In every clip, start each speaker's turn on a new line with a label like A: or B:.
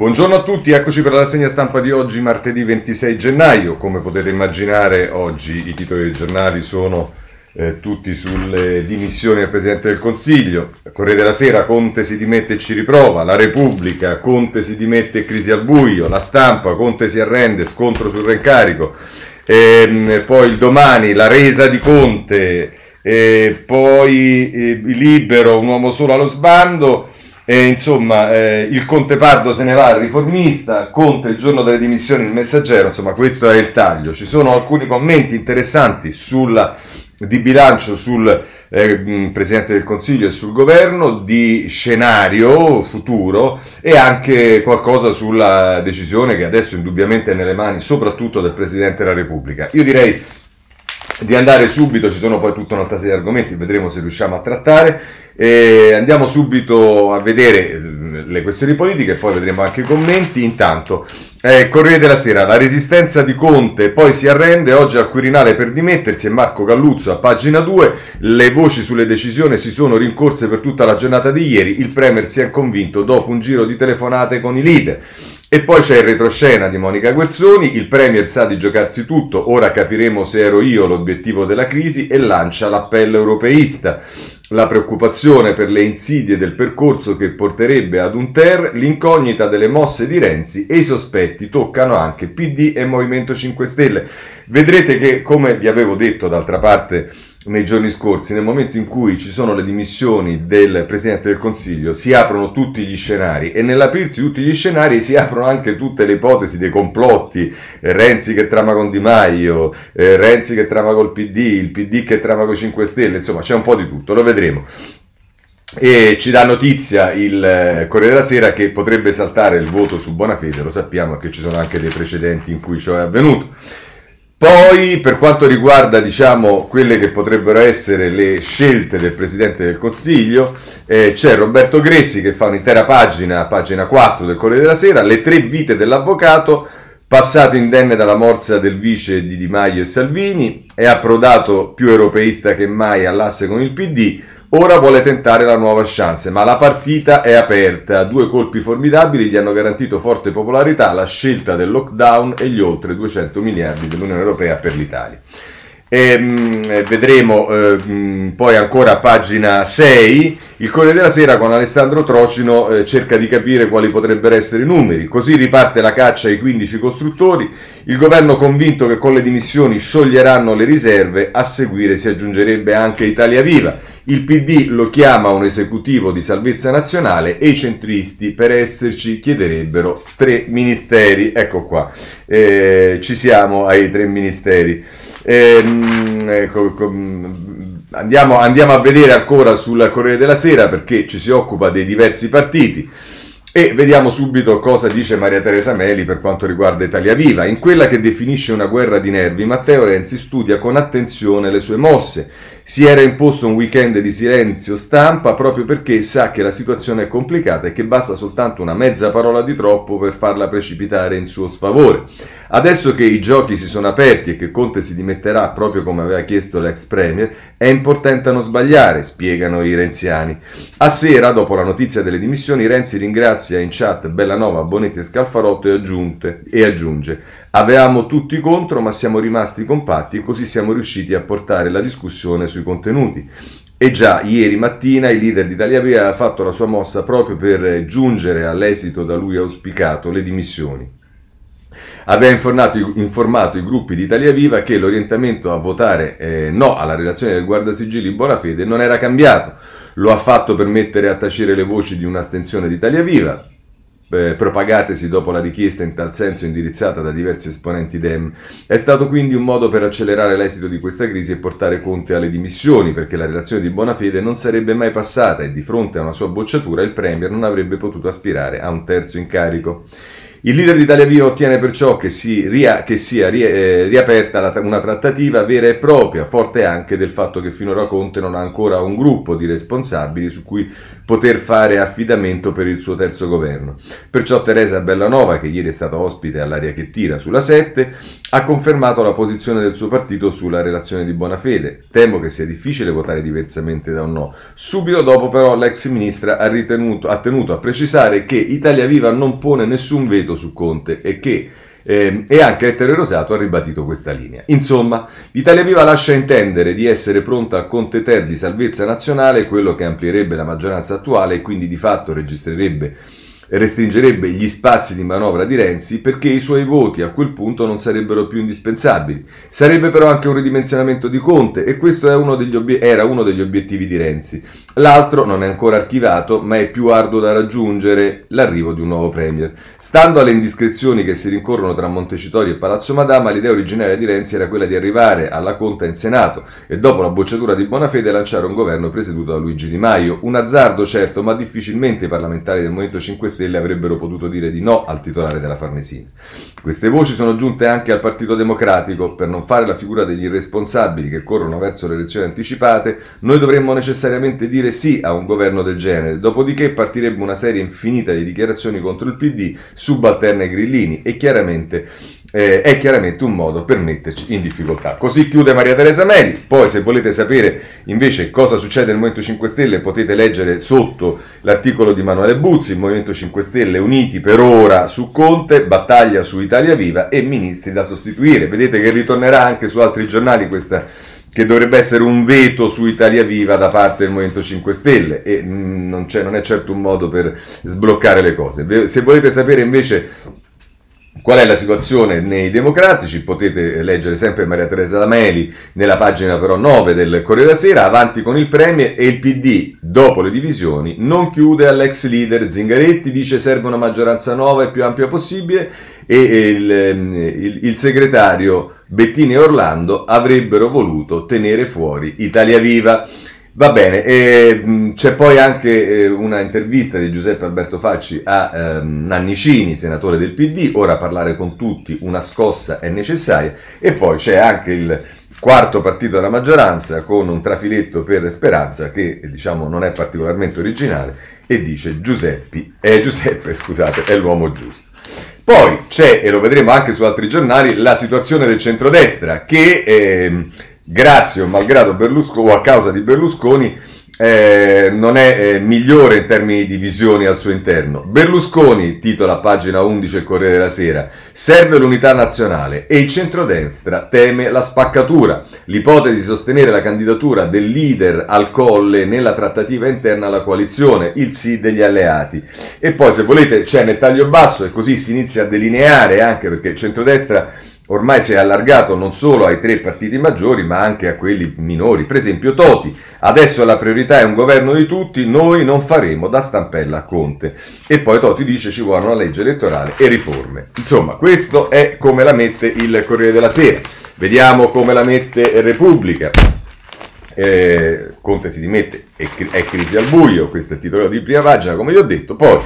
A: Buongiorno a tutti, eccoci per la rassegna stampa di oggi, martedì 26 gennaio. Come potete immaginare, oggi i titoli dei giornali sono eh, tutti sulle dimissioni del Presidente del Consiglio. Corriere della Sera, Conte si dimette e ci riprova. La Repubblica, Conte si dimette e crisi al buio. La Stampa, Conte si arrende, scontro sul reincarico. Ehm, poi il domani, la resa di Conte. E poi eh, Libero, un uomo solo allo sbando. E, insomma, eh, il Conte Pardo se ne va al riformista, Conte il giorno delle dimissioni, il messaggero, insomma questo è il taglio. Ci sono alcuni commenti interessanti sulla, di bilancio sul eh, Presidente del Consiglio e sul governo, di scenario futuro e anche qualcosa sulla decisione che adesso indubbiamente è nelle mani soprattutto del Presidente della Repubblica. Io direi di andare subito, ci sono poi tutta un'altra serie di argomenti, vedremo se riusciamo a trattare. E andiamo subito a vedere eh, le questioni politiche poi vedremo anche i commenti. Intanto, eh, Corriere della Sera, la resistenza di Conte poi si arrende, oggi al Quirinale per dimettersi e Marco Galluzzo a pagina 2, le voci sulle decisioni si sono rincorse per tutta la giornata di ieri, il Premier si è convinto dopo un giro di telefonate con i leader. E poi c'è il retroscena di Monica Guerzoni, il Premier sa di giocarsi tutto, ora capiremo se ero io l'obiettivo della crisi e lancia l'appello europeista. La preoccupazione per le insidie del percorso che porterebbe ad un ter, l'incognita delle mosse di Renzi e i sospetti toccano anche PD e Movimento 5 Stelle. Vedrete che, come vi avevo detto d'altra parte, nei giorni scorsi, nel momento in cui ci sono le dimissioni del Presidente del Consiglio, si aprono tutti gli scenari e nell'aprirsi tutti gli scenari si aprono anche tutte le ipotesi dei complotti, eh, Renzi che trama con Di Maio, eh, Renzi che trama col PD, il PD che trama con i 5 Stelle, insomma c'è un po' di tutto, lo vedremo. E ci dà notizia il eh, Corriere della Sera che potrebbe saltare il voto su Bonafede, lo sappiamo che ci sono anche dei precedenti in cui ciò è avvenuto. Poi, per quanto riguarda diciamo, quelle che potrebbero essere le scelte del Presidente del Consiglio, eh, c'è Roberto Gressi che fa un'intera pagina, pagina 4 del Corriere della Sera, le tre vite dell'avvocato, passato indenne dalla morsa del vice di Di Maio e Salvini, è approdato più europeista che mai all'asse con il PD, Ora vuole tentare la nuova chance, ma la partita è aperta. Due colpi formidabili gli hanno garantito forte popolarità, la scelta del lockdown e gli oltre 200 miliardi dell'Unione Europea per l'Italia. E, mh, vedremo eh, poi ancora a pagina 6 il Corriere della Sera con Alessandro Trocino eh, cerca di capire quali potrebbero essere i numeri, così riparte la caccia ai 15 costruttori, il governo convinto che con le dimissioni scioglieranno le riserve, a seguire si aggiungerebbe anche Italia Viva, il PD lo chiama un esecutivo di salvezza nazionale e i centristi per esserci chiederebbero tre ministeri, ecco qua, eh, ci siamo ai tre ministeri. Ecco, andiamo, andiamo a vedere ancora sul Corriere della Sera perché ci si occupa dei diversi partiti. E vediamo subito cosa dice Maria Teresa Meli per quanto riguarda Italia Viva. In quella che definisce una guerra di nervi, Matteo Renzi studia con attenzione le sue mosse si era imposto un weekend di silenzio stampa proprio perché sa che la situazione è complicata e che basta soltanto una mezza parola di troppo per farla precipitare in suo sfavore. Adesso che i giochi si sono aperti e che Conte si dimetterà proprio come aveva chiesto l'ex Premier, è importante non sbagliare, spiegano i renziani. A sera, dopo la notizia delle dimissioni, Renzi ringrazia in chat Bellanova, Bonetti e Scalfarotto e, aggiunte, e aggiunge Avevamo tutti contro, ma siamo rimasti compatti e così siamo riusciti a portare la discussione sui contenuti. E già ieri mattina il leader di Italia Via ha fatto la sua mossa proprio per giungere all'esito da lui auspicato, le dimissioni. Aveva informato, informato i gruppi di Italia Viva che l'orientamento a votare eh, no alla relazione del Guardasigilli Bonafede non era cambiato. Lo ha fatto per mettere a tacere le voci di un'astensione di Italia Viva eh, propagatesi dopo la richiesta in tal senso indirizzata da diversi esponenti DEM, è stato quindi un modo per accelerare l'esito di questa crisi e portare Conte alle dimissioni, perché la relazione di buona fede non sarebbe mai passata e di fronte a una sua bocciatura il Premier non avrebbe potuto aspirare a un terzo incarico. Il leader di Italia Viva ottiene perciò che, si ria, che sia ri, eh, riaperta la, una trattativa vera e propria, forte anche del fatto che finora Conte non ha ancora un gruppo di responsabili su cui poter fare affidamento per il suo terzo governo. Perciò Teresa Bellanova, che ieri è stata ospite all'aria che tira sulla 7, ha confermato la posizione del suo partito sulla relazione di Bonafede. Temo che sia difficile votare diversamente da un no. Subito dopo però l'ex ministra ha, ritenuto, ha tenuto a precisare che Italia Viva non pone nessun veto su Conte e che eh, e anche Ettore Rosato ha ribadito questa linea. Insomma, Italia Viva lascia intendere di essere pronta al Conte Ter di salvezza nazionale, quello che amplierebbe la maggioranza attuale e quindi di fatto registrerebbe restringerebbe gli spazi di manovra di Renzi perché i suoi voti a quel punto non sarebbero più indispensabili. Sarebbe però anche un ridimensionamento di Conte e questo uno obiet- era uno degli obiettivi di Renzi. L'altro non è ancora archivato, ma è più arduo da raggiungere l'arrivo di un nuovo Premier. Stando alle indiscrezioni che si rincorrono tra Montecitorio e Palazzo Madama, l'idea originaria di Renzi era quella di arrivare alla conta in Senato e dopo la bocciatura di Bonafede lanciare un governo presieduto da Luigi Di Maio. Un azzardo certo, ma difficilmente i parlamentari del Movimento 5 Stelle avrebbero potuto dire di no al titolare della Farnesina. Queste voci sono giunte anche al Partito Democratico. Per non fare la figura degli irresponsabili che corrono verso le elezioni anticipate, noi dovremmo necessariamente dire sì a un governo del genere, dopodiché partirebbe una serie infinita di dichiarazioni contro il PD, subalterne ai grillini e chiaramente eh, è chiaramente un modo per metterci in difficoltà. Così chiude Maria Teresa Meli. Poi, se volete sapere invece cosa succede nel Movimento 5 Stelle, potete leggere sotto l'articolo di Manuele Buzzi, Movimento 5 Stelle uniti per ora su Conte, battaglia su Italia Viva e ministri da sostituire. Vedete che ritornerà anche su altri giornali questa che dovrebbe essere un veto su Italia Viva da parte del Movimento 5 Stelle e mm, non, non è certo un modo per sbloccare le cose. Se volete sapere invece Qual è la situazione nei democratici? Potete leggere sempre Maria Teresa Lameli nella pagina però 9 del Corriere della Sera, avanti con il Premier e il PD, dopo le divisioni, non chiude all'ex leader Zingaretti, dice serve una maggioranza nuova e più ampia possibile e il, il, il segretario Bettini e Orlando avrebbero voluto tenere fuori Italia Viva. Va bene, e, c'è poi anche eh, una intervista di Giuseppe Alberto Facci a eh, Nannicini, senatore del PD, ora parlare con tutti, una scossa è necessaria, e poi c'è anche il quarto partito della maggioranza con un trafiletto per Speranza che diciamo non è particolarmente originale e dice Giuseppe, eh, Giuseppe scusate, è l'uomo giusto. Poi c'è, e lo vedremo anche su altri giornali, la situazione del centrodestra che... Eh, grazie o malgrado Berlusconi o a causa di Berlusconi eh, non è eh, migliore in termini di visioni al suo interno. Berlusconi, titola pagina 11 il Corriere della Sera, serve l'unità nazionale e il centrodestra teme la spaccatura. L'ipotesi di sostenere la candidatura del leader al colle nella trattativa interna alla coalizione, il sì degli alleati. E poi se volete c'è nel taglio basso e così si inizia a delineare anche perché il centrodestra ormai si è allargato non solo ai tre partiti maggiori, ma anche a quelli minori. Per esempio Toti, adesso la priorità è un governo di tutti, noi non faremo da stampella a Conte. E poi Toti dice ci vuole una legge elettorale e riforme. Insomma, questo è come la mette il Corriere della Sera. Vediamo come la mette Repubblica. Eh, Conte si dimette, è, è crisi al buio, questo è il titolo di prima pagina, come vi ho detto. Poi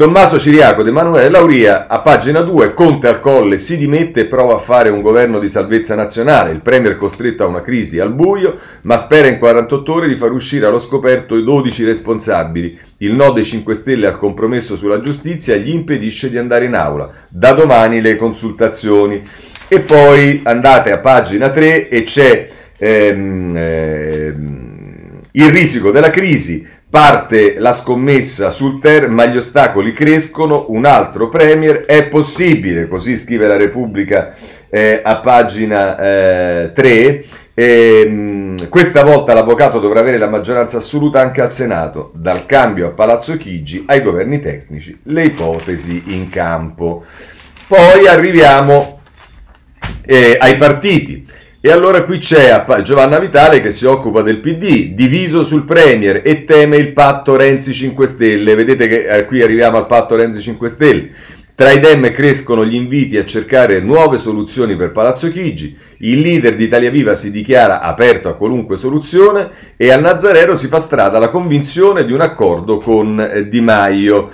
A: Tommaso Ciriaco, De Emanuele Lauria, a pagina 2, Conte al colle, si dimette e prova a fare un governo di salvezza nazionale. Il Premier costretto a una crisi al buio, ma spera in 48 ore di far uscire allo scoperto i 12 responsabili. Il no dei 5 Stelle al compromesso sulla giustizia gli impedisce di andare in aula. Da domani le consultazioni. E poi andate a pagina 3 e c'è ehm, ehm, il risico della crisi Parte la scommessa sul Ter, ma gli ostacoli crescono, un altro Premier è possibile, così scrive la Repubblica eh, a pagina eh, 3. E, mh, questa volta l'avvocato dovrà avere la maggioranza assoluta anche al Senato, dal cambio a Palazzo Chigi ai governi tecnici, le ipotesi in campo. Poi arriviamo eh, ai partiti. E allora qui c'è Giovanna Vitale che si occupa del PD, diviso sul Premier e teme il patto Renzi 5 Stelle. Vedete che eh, qui arriviamo al patto Renzi 5 Stelle. Tra i dem crescono gli inviti a cercare nuove soluzioni per Palazzo Chigi, il leader di Italia Viva si dichiara aperto a qualunque soluzione e a Nazareno si fa strada la convinzione di un accordo con eh, Di Maio.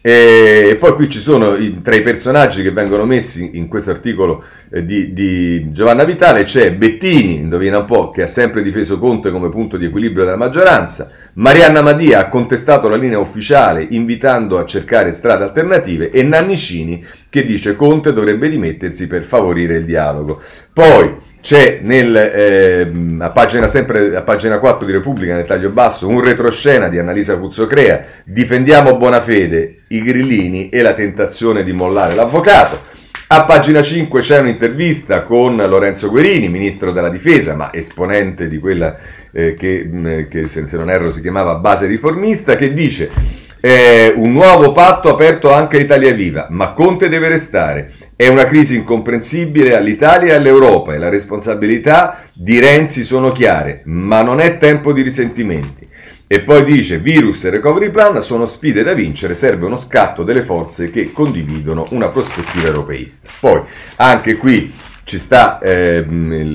A: E poi qui ci sono tra i personaggi che vengono messi in questo articolo eh, di, di, Giovanna Vitale c'è Bettini, indovina un po', che ha sempre difeso Conte come punto di equilibrio della maggioranza, Marianna Madia ha contestato la linea ufficiale invitando a cercare strade alternative e Nannicini che dice Conte dovrebbe dimettersi per favorire il dialogo. Poi c'è nel, eh, a, pagina, sempre, a pagina 4 di Repubblica, nel taglio basso, un retroscena di Annalisa Puzzocrea, difendiamo buona fede, i grillini e la tentazione di mollare l'avvocato. A pagina 5 c'è un'intervista con Lorenzo Guerini, ministro della difesa, ma esponente di quella eh, che, mm, che, se non erro, si chiamava base riformista, che dice eh, un nuovo patto aperto anche a Italia Viva, ma Conte deve restare. È una crisi incomprensibile all'Italia e all'Europa e la responsabilità di Renzi sono chiare, ma non è tempo di risentimenti. E poi dice, virus e recovery plan sono sfide da vincere, serve uno scatto delle forze che condividono una prospettiva europeista. Poi, anche qui ci, sta, eh,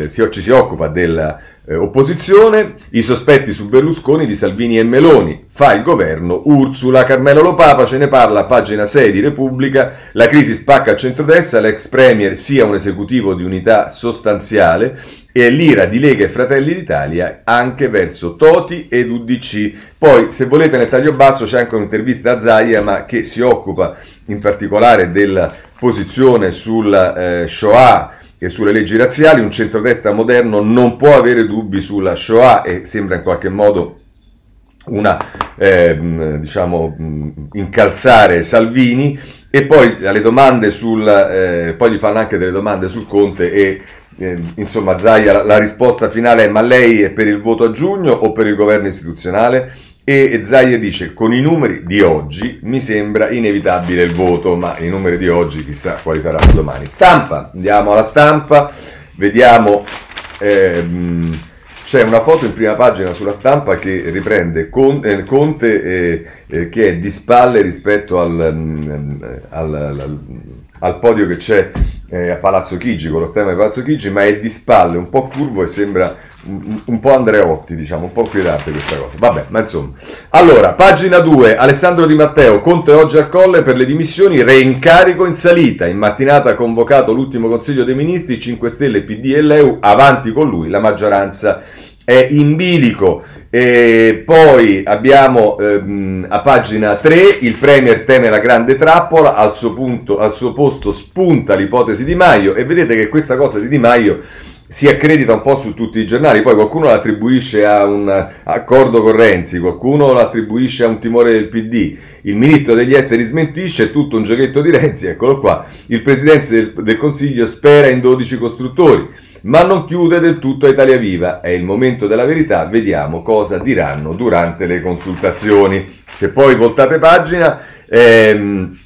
A: ci si occupa della eh, opposizione, i sospetti su Berlusconi di Salvini e Meloni, fa il governo Ursula, Carmelo Lopapa ce ne parla pagina 6 di Repubblica, la crisi spacca a centrodestra, l'ex premier sia un esecutivo di unità sostanziale e l'ira di Lega e Fratelli d'Italia anche verso Toti ed UDC. Poi, se volete, nel taglio basso c'è anche un'intervista a Zaia, ma che si occupa in particolare della posizione sul eh, Shoah che sulle leggi razziali un centrodestra moderno non può avere dubbi sulla Shoah e sembra in qualche modo una, eh, diciamo, incalzare Salvini e poi le domande sul, eh, poi gli fanno anche delle domande sul Conte e eh, insomma Zaia la risposta finale è ma lei è per il voto a giugno o per il governo istituzionale? E Zaia dice, con i numeri di oggi mi sembra inevitabile il voto, ma i numeri di oggi chissà quali saranno domani. Stampa, andiamo alla stampa, vediamo, ehm, c'è una foto in prima pagina sulla stampa che riprende Conte, Conte eh, eh, che è di spalle rispetto al, mm, al, al, al podio che c'è eh, a Palazzo Chigi, con lo stemma di Palazzo Chigi, ma è di spalle, un po' curvo e sembra un, po' Andreotti, diciamo, un po' inquietante questa cosa. Vabbè, ma insomma. Allora, pagina 2, Alessandro Di Matteo, Conte oggi al colle per le dimissioni, reincarico in salita. In mattinata ha convocato l'ultimo Consiglio dei Ministri, 5 Stelle, PD e Leu, avanti con lui, la maggioranza è in bilico. E poi abbiamo ehm, a pagina 3 il Premier teme la grande trappola, al suo, punto, al suo posto spunta l'ipotesi di Maio e vedete che questa cosa di Di Maio si accredita un po' su tutti i giornali, poi qualcuno l'attribuisce a un accordo con Renzi, qualcuno l'attribuisce a un timore del PD, il ministro degli esteri smentisce, è tutto un giochetto di Renzi, eccolo qua, il presidente del Consiglio spera in 12 costruttori ma non chiude del tutto a Italia Viva. È il momento della verità, vediamo cosa diranno durante le consultazioni. Se poi voltate pagina, ehm,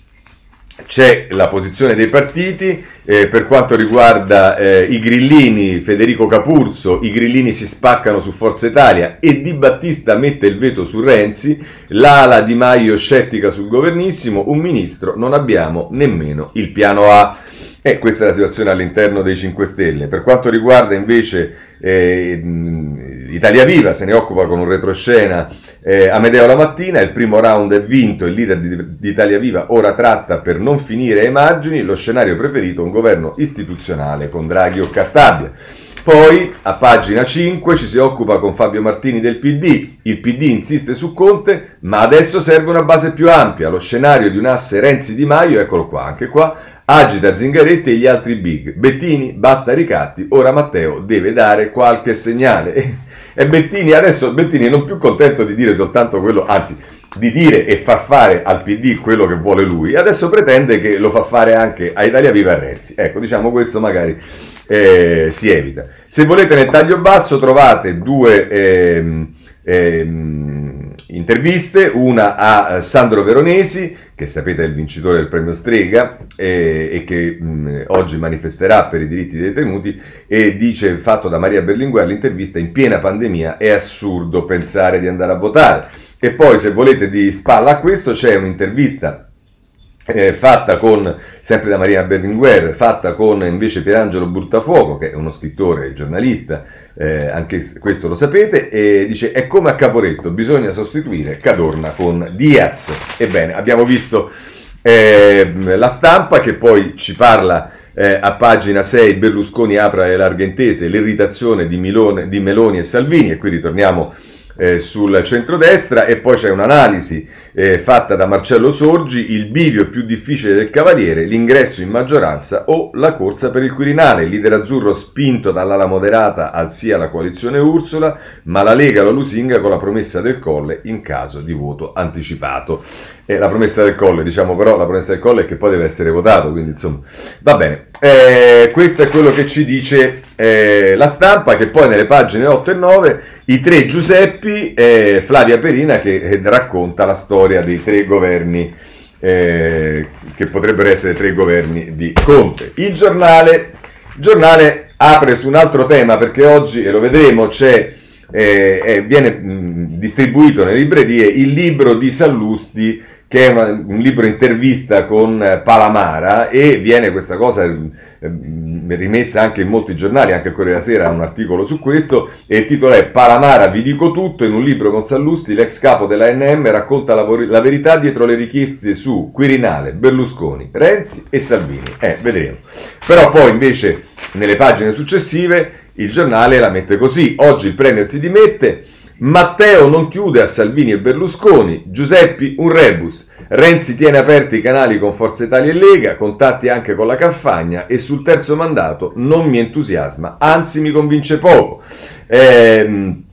A: c'è la posizione dei partiti. Eh, per quanto riguarda eh, i grillini, Federico Capurzo, i grillini si spaccano su Forza Italia e Di Battista mette il veto su Renzi, l'ala Di Maio scettica sul governissimo, un ministro, non abbiamo nemmeno il piano A. E questa è la situazione all'interno dei 5 Stelle. Per quanto riguarda invece eh, Italia Viva, se ne occupa con un retroscena eh, Amedeo la mattina, il primo round è vinto, il leader di, di, Italia Viva ora tratta per non finire ai margini, lo scenario preferito un governo istituzionale con Draghi o Cartabia. Poi a pagina 5 ci si occupa con Fabio Martini del PD. Il PD insiste su Conte, ma adesso serve una base più ampia. Lo scenario di un asse Renzi-Di Maio, eccolo qua, anche qua, agita Zingaretti e gli altri big. Bettini, basta ricatti, ora Matteo deve dare qualche segnale. E Bettini adesso Bettini è non più contento di dire soltanto quello, anzi di dire e far fare al PD quello che vuole lui, adesso pretende che lo fa fare anche a Italia Viva Renzi. Ecco, diciamo questo magari eh, si evita. Se volete nel taglio basso trovate due ehm, ehm, interviste, una a Sandro Veronesi, che sapete è il vincitore del premio Strega eh, e che mh, oggi manifesterà per i diritti dei detenuti e dice, fatto da Maria Berlinguer, l'intervista in piena pandemia è assurdo pensare di andare a votare. E poi se volete di spalla a questo c'è un'intervista eh, fatta con, sempre da Maria Berlinguer, fatta con invece Pierangelo Burtafuoco, che è uno scrittore e giornalista, eh, anche questo lo sapete, e dice è come a Caporetto, bisogna sostituire Cadorna con Diaz. Ebbene, abbiamo visto eh, la stampa che poi ci parla eh, a pagina 6, Berlusconi apre le larghe intese, l'irritazione di, Milone, di Meloni e Salvini, e qui ritorniamo eh, sul centrodestra e poi c'è un'analisi eh, fatta da Marcello Sorgi, il bivio più difficile del Cavaliere, l'ingresso in maggioranza o la corsa per il Quirinale. Il leader azzurro spinto dall'ala moderata al sì alla coalizione Ursula, ma la Lega lo lusinga con la promessa del Colle in caso di voto anticipato. Eh, la promessa del Colle, diciamo però, la promessa del Colle è che poi deve essere votato, quindi insomma, va bene. Eh, questo è quello che ci dice eh, la stampa, che poi nelle pagine 8 e 9 i tre Giuseppi e Flavia Perina che eh, racconta la storia dei tre governi eh, che potrebbero essere tre governi di Conte. Il giornale, il giornale apre su un altro tema perché oggi, e lo vedremo, c'è, eh, viene mh, distribuito nelle librerie il libro di Sallusti che è una, un libro intervista con Palamara e viene questa cosa Ehm, rimessa anche in molti giornali, anche il Corriere della Sera ha un articolo su questo, e il titolo è Palamara vi dico tutto, in un libro con Sallusti l'ex capo dell'ANM racconta la, la, verità dietro le richieste su Quirinale, Berlusconi, Renzi e Salvini. Eh, vedremo. Però poi invece nelle pagine successive il giornale la mette così, oggi il Premier si dimette, Matteo non chiude a Salvini e Berlusconi, Giuseppi un rebus, Renzi tiene aperti i canali con Forza Italia e Lega, contatti anche con la Campagna e sul terzo mandato non mi entusiasma, anzi mi convince poco. Ehm,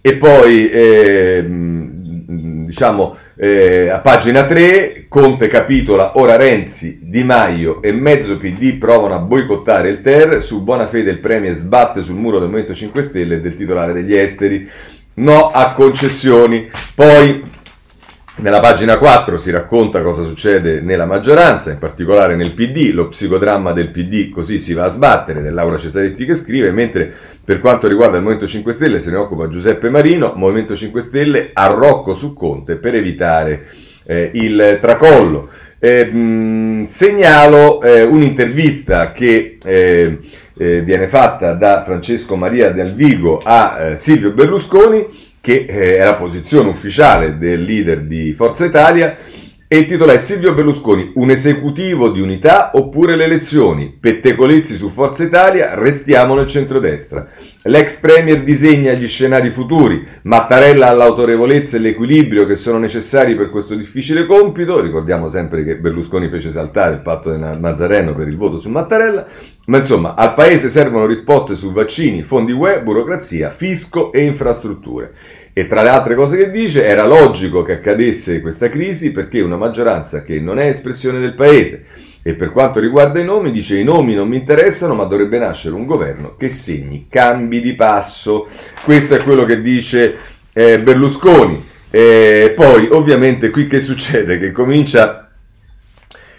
A: e poi, ehm, diciamo, eh, a pagina 3, Conte capitola, ora Renzi, Di Maio e mezzo PD provano a boicottare il Ter, su buona fede il Premier sbatte sul muro del Movimento 5 Stelle e del titolare degli esteri, no a concessioni. Poi nella pagina 4 si racconta cosa succede nella maggioranza, in particolare nel PD, lo psicodramma del PD così si va a sbattere, è Laura Cesaretti che scrive, mentre per quanto riguarda il Movimento 5 Stelle se ne occupa Giuseppe Marino, Movimento 5 Stelle arrocco su Conte per evitare eh, il tracollo. Eh, mh, segnalo eh, un'intervista che eh, eh, viene fatta da Francesco Maria Del Vigo a eh, Silvio Berlusconi che eh, è la posizione ufficiale del leader di Forza Italia, e il titolo è Silvio Berlusconi, un esecutivo di unità oppure le elezioni? Pettecolezzi su Forza Italia, restiamo nel centrodestra. L'ex premier disegna gli scenari futuri, Mattarella ha l'autorevolezza e l'equilibrio che sono necessari per questo difficile compito, ricordiamo sempre che Berlusconi fece saltare il patto di Mazzareno per il voto su Mattarella, ma insomma al Paese servono risposte su vaccini, fondi UE, burocrazia, fisco e infrastrutture. E tra le altre cose che dice, era logico che accadesse questa crisi perché una maggioranza che non è espressione del paese e per quanto riguarda i nomi, dice i nomi non mi interessano, ma dovrebbe nascere un governo che segni cambi di passo. Questo è quello che dice eh, Berlusconi. E poi, ovviamente, qui che succede? Che comincia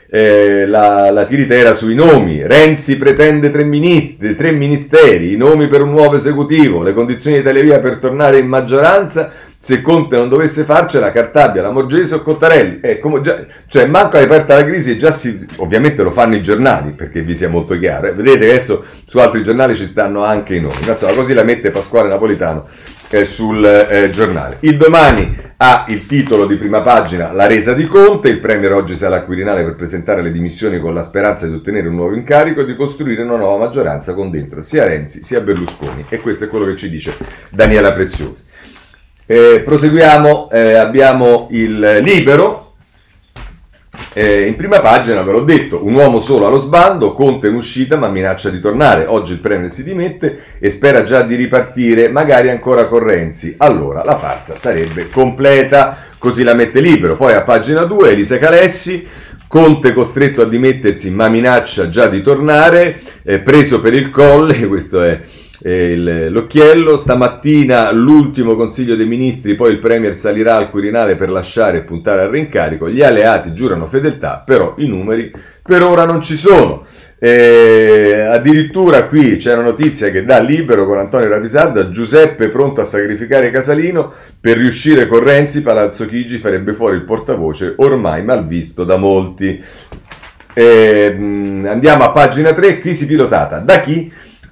A: eh, la, la tiritera sui nomi. Renzi pretende tre ministri, tre ministeri, i nomi per un nuovo esecutivo, le condizioni di Italia per tornare in maggioranza. Se Conte non dovesse farcela, Cartabia, la Morgese o Cottarelli, eh, già, cioè manco è aperta la crisi e già si, ovviamente lo fanno i giornali perché vi sia molto chiaro. Eh. Vedete adesso su altri giornali ci stanno anche i nomi. Insomma, così la mette Pasquale Napolitano eh, sul eh, giornale. Il domani ha il titolo di prima pagina La resa di Conte, il Premier oggi sarà al Quirinale per presentare le dimissioni con la speranza di ottenere un nuovo incarico e di costruire una nuova maggioranza con dentro sia Renzi sia Berlusconi. E questo è quello che ci dice Daniela Preziosi. Eh, proseguiamo, eh, abbiamo il libero, eh, in prima pagina ve l'ho detto, un uomo solo allo sbando, Conte in uscita ma minaccia di tornare. Oggi il Premier si dimette e spera già di ripartire, magari ancora con Renzi. Allora la farsa sarebbe completa, così la mette libero. Poi a pagina 2 Elisa Calessi, Conte costretto a dimettersi ma minaccia già di tornare, eh, preso per il colle, questo è il, l'occhiello. Stamattina l'ultimo Consiglio dei Ministri, poi il Premier salirà al Quirinale per lasciare e puntare al rincarico. Gli alleati giurano fedeltà, però i numeri per ora non ci sono. E addirittura qui c'è una notizia che dà libero con Antonio Rapisarda, Giuseppe pronto a sacrificare Casalino per riuscire con Renzi, Palazzo Chigi farebbe fuori il portavoce ormai malvisto da molti. E, andiamo a pagina 3, crisi pilotata. Da chi?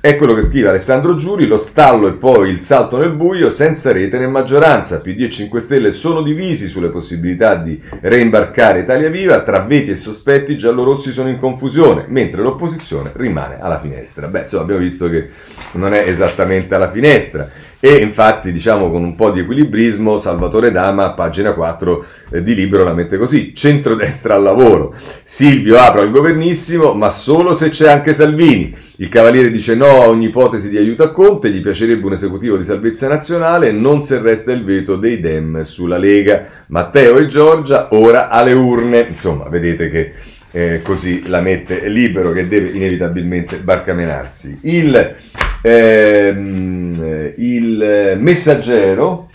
A: È quello che scrive Alessandro Giuri, lo stallo e poi il salto nel buio senza rete né maggioranza. PD e 5 Stelle sono divisi sulle possibilità di reimbarcare Italia Viva, tra veti e sospetti giallorossi sono in confusione, mentre l'opposizione rimane alla finestra. Beh, insomma, abbiamo visto che non è esattamente alla finestra. E infatti diciamo con un po' di equilibrismo Salvatore Dama pagina 4 eh, di Libero la mette così centrodestra al lavoro Silvio apre al governissimo ma solo se c'è anche Salvini. Il Cavaliere dice no a ogni ipotesi di aiuto a Conte gli piacerebbe un esecutivo di salvezza nazionale non se resta il veto dei Dem sulla Lega Matteo e Giorgia ora alle urne. Insomma vedete che eh, così la mette libero che deve inevitabilmente barcamenarsi il ehm, il messaggero,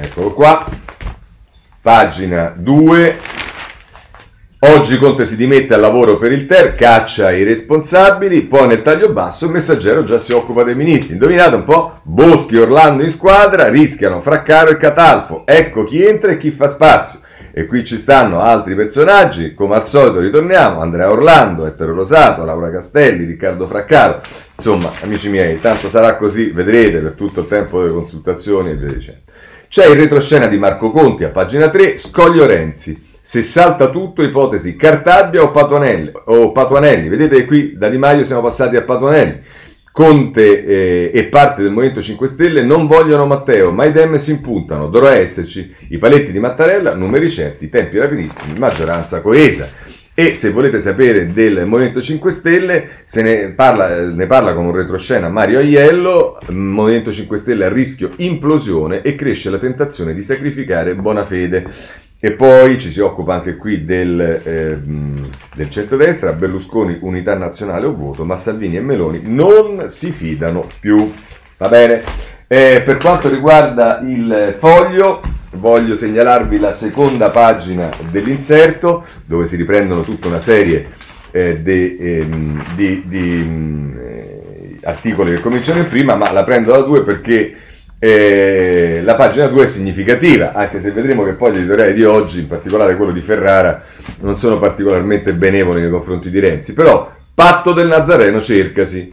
A: eccolo qua, pagina 2, oggi Conte si dimette al lavoro per il TER, caccia i responsabili, poi nel taglio basso il messaggero già si occupa dei ministri. Indovinate un po'? Boschi, Orlando in squadra, rischiano Fraccaro e Catalfo. Ecco chi entra e chi fa spazio. E qui ci stanno altri personaggi, come al solito ritorniamo, Andrea Orlando, Ettore Rosato, Laura Castelli, Riccardo Fraccaro, insomma, amici miei, tanto sarà così, vedrete per tutto il tempo delle consultazioni e via dicendo. C'è il retroscena di Marco Conti a pagina 3, Scoglio Renzi, se salta tutto, ipotesi Cartabbia o Patuanelli, o Patuanelli. vedete qui da Di Maio siamo passati a Patuanelli. Conte eh, e parte del Movimento 5 Stelle non vogliono Matteo, ma i Dem si impuntano. Dovrà esserci i paletti di Mattarella, numeri certi, tempi rapidissimi, maggioranza coesa. E se volete sapere del Movimento 5 Stelle, se ne parla, ne parla con un retroscena Mario Aiello, Movimento 5 Stelle a rischio implosione e cresce la tentazione di sacrificare Bonafede. E poi ci si occupa anche qui del, eh, del centrodestra, Berlusconi unità nazionale o voto, ma Salvini e Meloni non si fidano più. Va bene? Eh, per quanto riguarda il foglio, voglio segnalarvi la seconda pagina dell'inserto, dove si riprendono tutta una serie eh, de, ehm, di, di eh, articoli che cominciano in prima, ma la prendo da due perché eh, la pagina 2 è significativa, anche se vedremo che poi gli editoriali di oggi, in particolare quello di Ferrara, non sono particolarmente benevoli nei confronti di Renzi. Però, patto del Nazareno cercasi.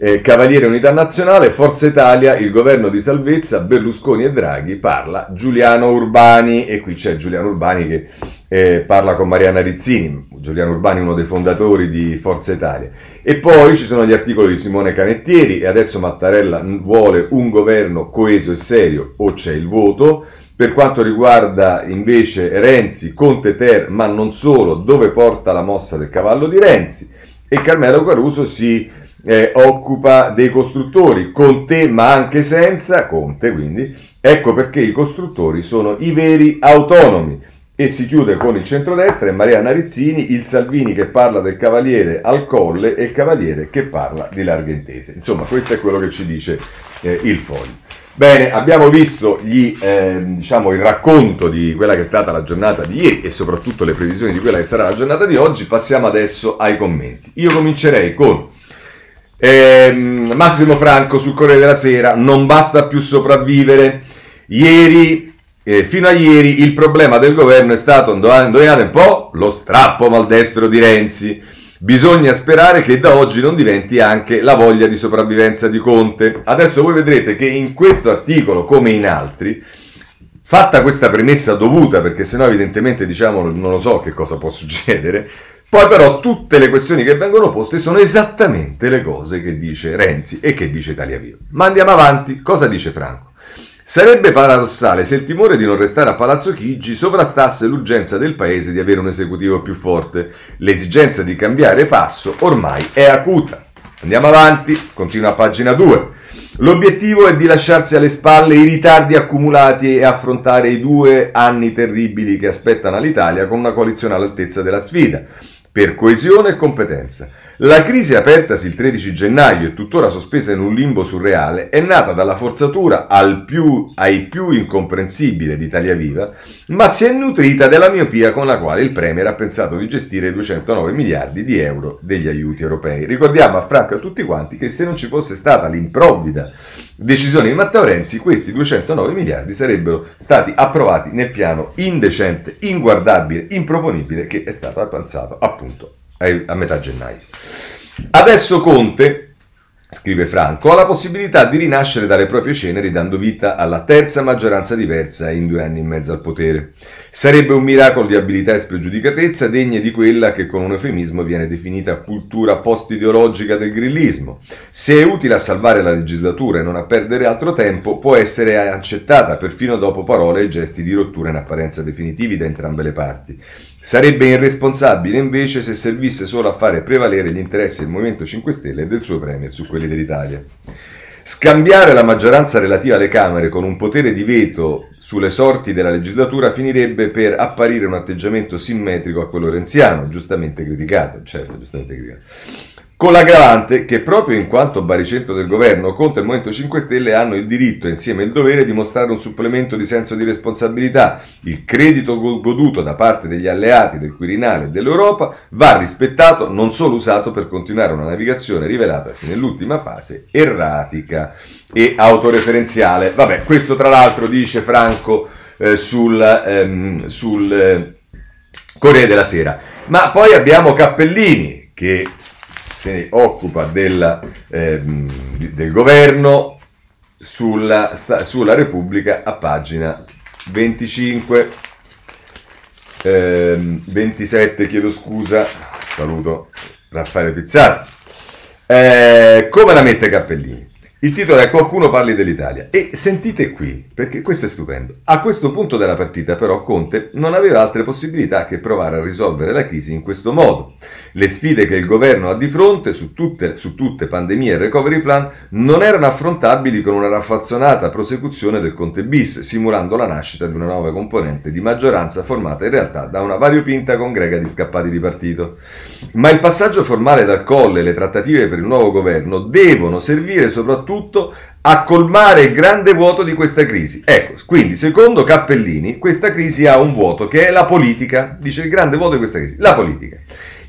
A: Eh, Cavaliere Unità Nazionale, Forza Italia, il governo di salvezza, Berlusconi e Draghi, parla Giuliano Urbani e qui c'è Giuliano Urbani che eh, parla con Mariana Rizzini, Giuliano Urbani uno dei fondatori di Forza Italia. E poi ci sono gli articoli di Simone Canettieri e adesso Mattarella vuole un governo coeso e serio o c'è il voto. Per quanto riguarda invece Renzi, Conte Ter, ma non solo, dove porta la mossa del cavallo di Renzi? E Carmelo Caruso si eh, occupa dei costruttori, con te ma anche senza, Conte quindi, ecco perché i costruttori sono i veri autonomi. E si chiude con il centrodestra e Mariana Rizzini, il Salvini che parla del cavaliere al colle e il cavaliere che parla di larghentese. Insomma, questo è quello che ci dice eh, il foglio. Bene, abbiamo visto gli, eh, diciamo, il racconto di quella che è stata la giornata di ieri e soprattutto le previsioni di quella che sarà la giornata di oggi. Passiamo adesso ai commenti. Io comincerei con eh, Massimo Franco sul Corriere della Sera, non basta più sopravvivere. Ieri, eh, fino a ieri, il problema del governo è stato, indovinate un po', lo strappo maldestro di Renzi. Bisogna sperare che da oggi non diventi anche la voglia di sopravvivenza di Conte. Adesso voi vedrete che in questo articolo, come in altri, fatta questa premessa dovuta, perché sennò evidentemente diciamo non lo so che cosa può succedere, poi però tutte le questioni che vengono poste sono esattamente le cose che dice Renzi e che dice Italia Viva. Ma andiamo avanti, cosa dice Franco? Sarebbe paradossale se il timore di non restare a Palazzo Chigi sovrastasse l'urgenza del paese di avere un esecutivo più forte. L'esigenza di cambiare passo ormai è acuta. Andiamo avanti, continua a pagina 2. L'obiettivo è di lasciarsi alle spalle i ritardi accumulati e affrontare i due anni terribili che aspettano l'Italia con una coalizione all'altezza della sfida per coesione e competenza. La crisi apertasi il 13 gennaio e tuttora sospesa in un limbo surreale è nata dalla forzatura al più, ai più incomprensibile di Italia Viva, ma si è nutrita della miopia con la quale il Premier ha pensato di gestire i 209 miliardi di euro degli aiuti europei. Ricordiamo a Franco e a tutti quanti che se non ci fosse stata l'improvvida decisione di Matteo Renzi, questi 209 miliardi sarebbero stati approvati nel piano indecente, inguardabile, improponibile che è stato avanzato appunto a metà gennaio. Adesso Conte scrive Franco, ha la possibilità di rinascere dalle proprie ceneri dando vita alla terza maggioranza diversa in due anni in mezzo al potere. Sarebbe un miracolo di abilità e spregiudicatezza degna di quella che con un eufemismo viene definita cultura post-ideologica del grillismo. Se è utile a salvare la legislatura e non a perdere altro tempo, può essere accettata perfino dopo parole e gesti di rottura in apparenza definitivi da entrambe le parti. Sarebbe irresponsabile invece se servisse solo a fare prevalere gli interessi del Movimento 5 Stelle e del suo Premier su quelli dell'Italia. Scambiare la maggioranza relativa alle Camere con un potere di veto sulle sorti della legislatura finirebbe per apparire un atteggiamento simmetrico a quello renziano, giustamente criticato, certo, giustamente criticato. Con l'aggravante che proprio in quanto baricentro del governo, Conte e Movimento 5 Stelle hanno il diritto e insieme il dovere di mostrare un supplemento di senso di responsabilità. Il credito goduto da parte degli alleati del Quirinale e dell'Europa va rispettato, non solo usato per continuare una navigazione rivelatasi nell'ultima fase erratica e autoreferenziale. Vabbè, questo tra l'altro dice Franco eh, sul, ehm, sul eh, Corriere della Sera. Ma poi abbiamo Cappellini che ne occupa della, eh, del governo sulla, sulla, Repubblica a pagina 25, eh, 27, chiedo scusa, saluto Raffaele Pizzati. Eh, come la mette Cappellini? Il titolo è Qualcuno parli dell'Italia. E sentite qui, perché questo è stupendo. A questo punto della partita, però, Conte non aveva altre possibilità che provare a risolvere la crisi in questo modo. Le sfide che il governo ha di fronte, su tutte, su tutte pandemie e recovery plan, non erano affrontabili con una raffazzonata prosecuzione del Conte bis, simulando la nascita di una nuova componente di maggioranza formata in realtà da una variopinta congrega di scappati di partito. Ma il passaggio formale dal colle e le trattative per il nuovo governo devono servire soprattutto a colmare il grande vuoto di questa crisi. Ecco, quindi secondo Cappellini questa crisi ha un vuoto che è la politica, dice il grande vuoto di questa crisi, la politica.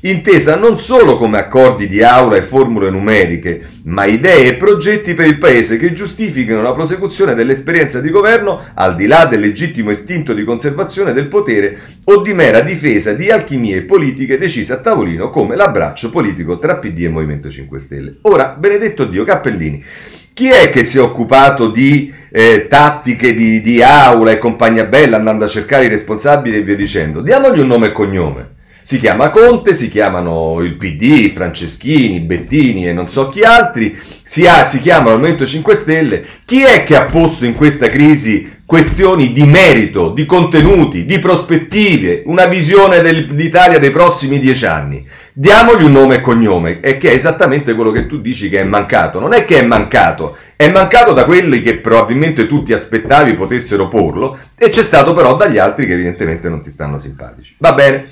A: Intesa non solo come accordi di aula e formule numeriche, ma idee e progetti per il Paese che giustifichino la prosecuzione dell'esperienza di governo al di là del legittimo istinto di conservazione del potere o di mera difesa di alchimie politiche decise a tavolino come l'abbraccio politico tra PD e Movimento 5 Stelle. Ora, benedetto Dio, Cappellini, chi è che si è occupato di eh, tattiche di, di aula e compagnia bella andando a cercare i responsabili e via dicendo? Diamogli un nome e cognome. Si chiama Conte, si chiamano il PD, Franceschini, Bettini e non so chi altri, si, ha, si chiamano il Movimento 5 Stelle. Chi è che ha posto in questa crisi questioni di merito, di contenuti, di prospettive, una visione dell'Italia dei prossimi dieci anni? Diamogli un nome e cognome, e che è esattamente quello che tu dici che è mancato. Non è che è mancato, è mancato da quelli che probabilmente tu ti aspettavi potessero porlo, e c'è stato però dagli altri che evidentemente non ti stanno simpatici. Va bene.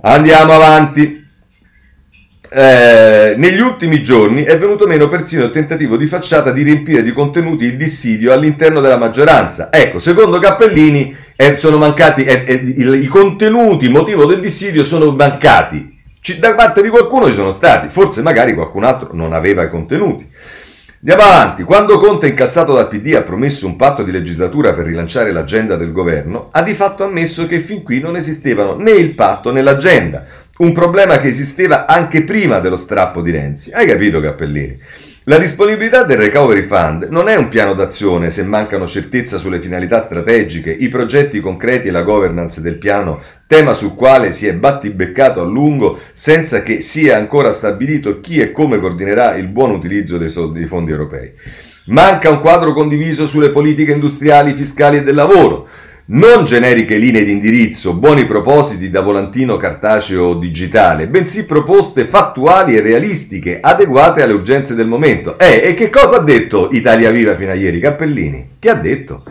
A: Andiamo avanti. Eh, negli ultimi giorni è venuto meno persino il tentativo di facciata di riempire di contenuti il dissidio all'interno della maggioranza. Ecco, secondo Cappellini eh, sono mancati eh, eh i, contenuti, motivo del dissidio sono mancati. C- da parte di qualcuno ci sono stati, forse magari qualcun altro non aveva i contenuti. Andiamo avanti. Quando Conte, incazzato dal PD, ha promesso un patto di legislatura per rilanciare l'agenda del governo, ha di fatto ammesso che fin qui non esistevano né il patto né l'agenda. Un problema che esisteva anche prima dello strappo di Renzi. Hai capito, Cappellini? La disponibilità del Recovery Fund non è un piano d'azione se mancano certezza sulle finalità strategiche, i progetti concreti e la governance del piano, tema sul quale si è battibeccato a lungo senza che sia ancora stabilito chi e come coordinerà il buon utilizzo dei, soldi, dei fondi europei. Manca un quadro condiviso sulle politiche industriali, fiscali e del lavoro non generiche linee di indirizzo, buoni propositi da volantino cartaceo o digitale, bensì proposte fattuali e realistiche, adeguate alle urgenze del momento. Eh, e che cosa ha detto Italia Viva fino a ieri? Cappellini? Che ha detto?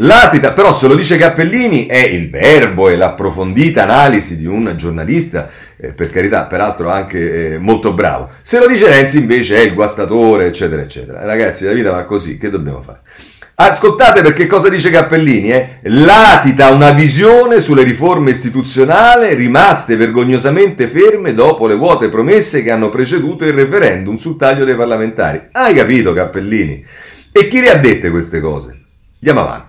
A: Latita, però se lo dice Cappellini è il verbo e l'approfondita analisi di un giornalista, eh, per carità, peraltro anche eh, molto bravo. Se lo dice Renzi invece è il guastatore, eccetera, eccetera. Ragazzi, la vita va così, che dobbiamo fare? Ascoltate perché cosa dice Cappellini, eh? latita una visione sulle riforme istituzionali rimaste vergognosamente ferme dopo le vuote promesse che hanno preceduto il referendum sul taglio dei parlamentari. Hai capito Cappellini? E chi le ha dette queste cose? Andiamo avanti.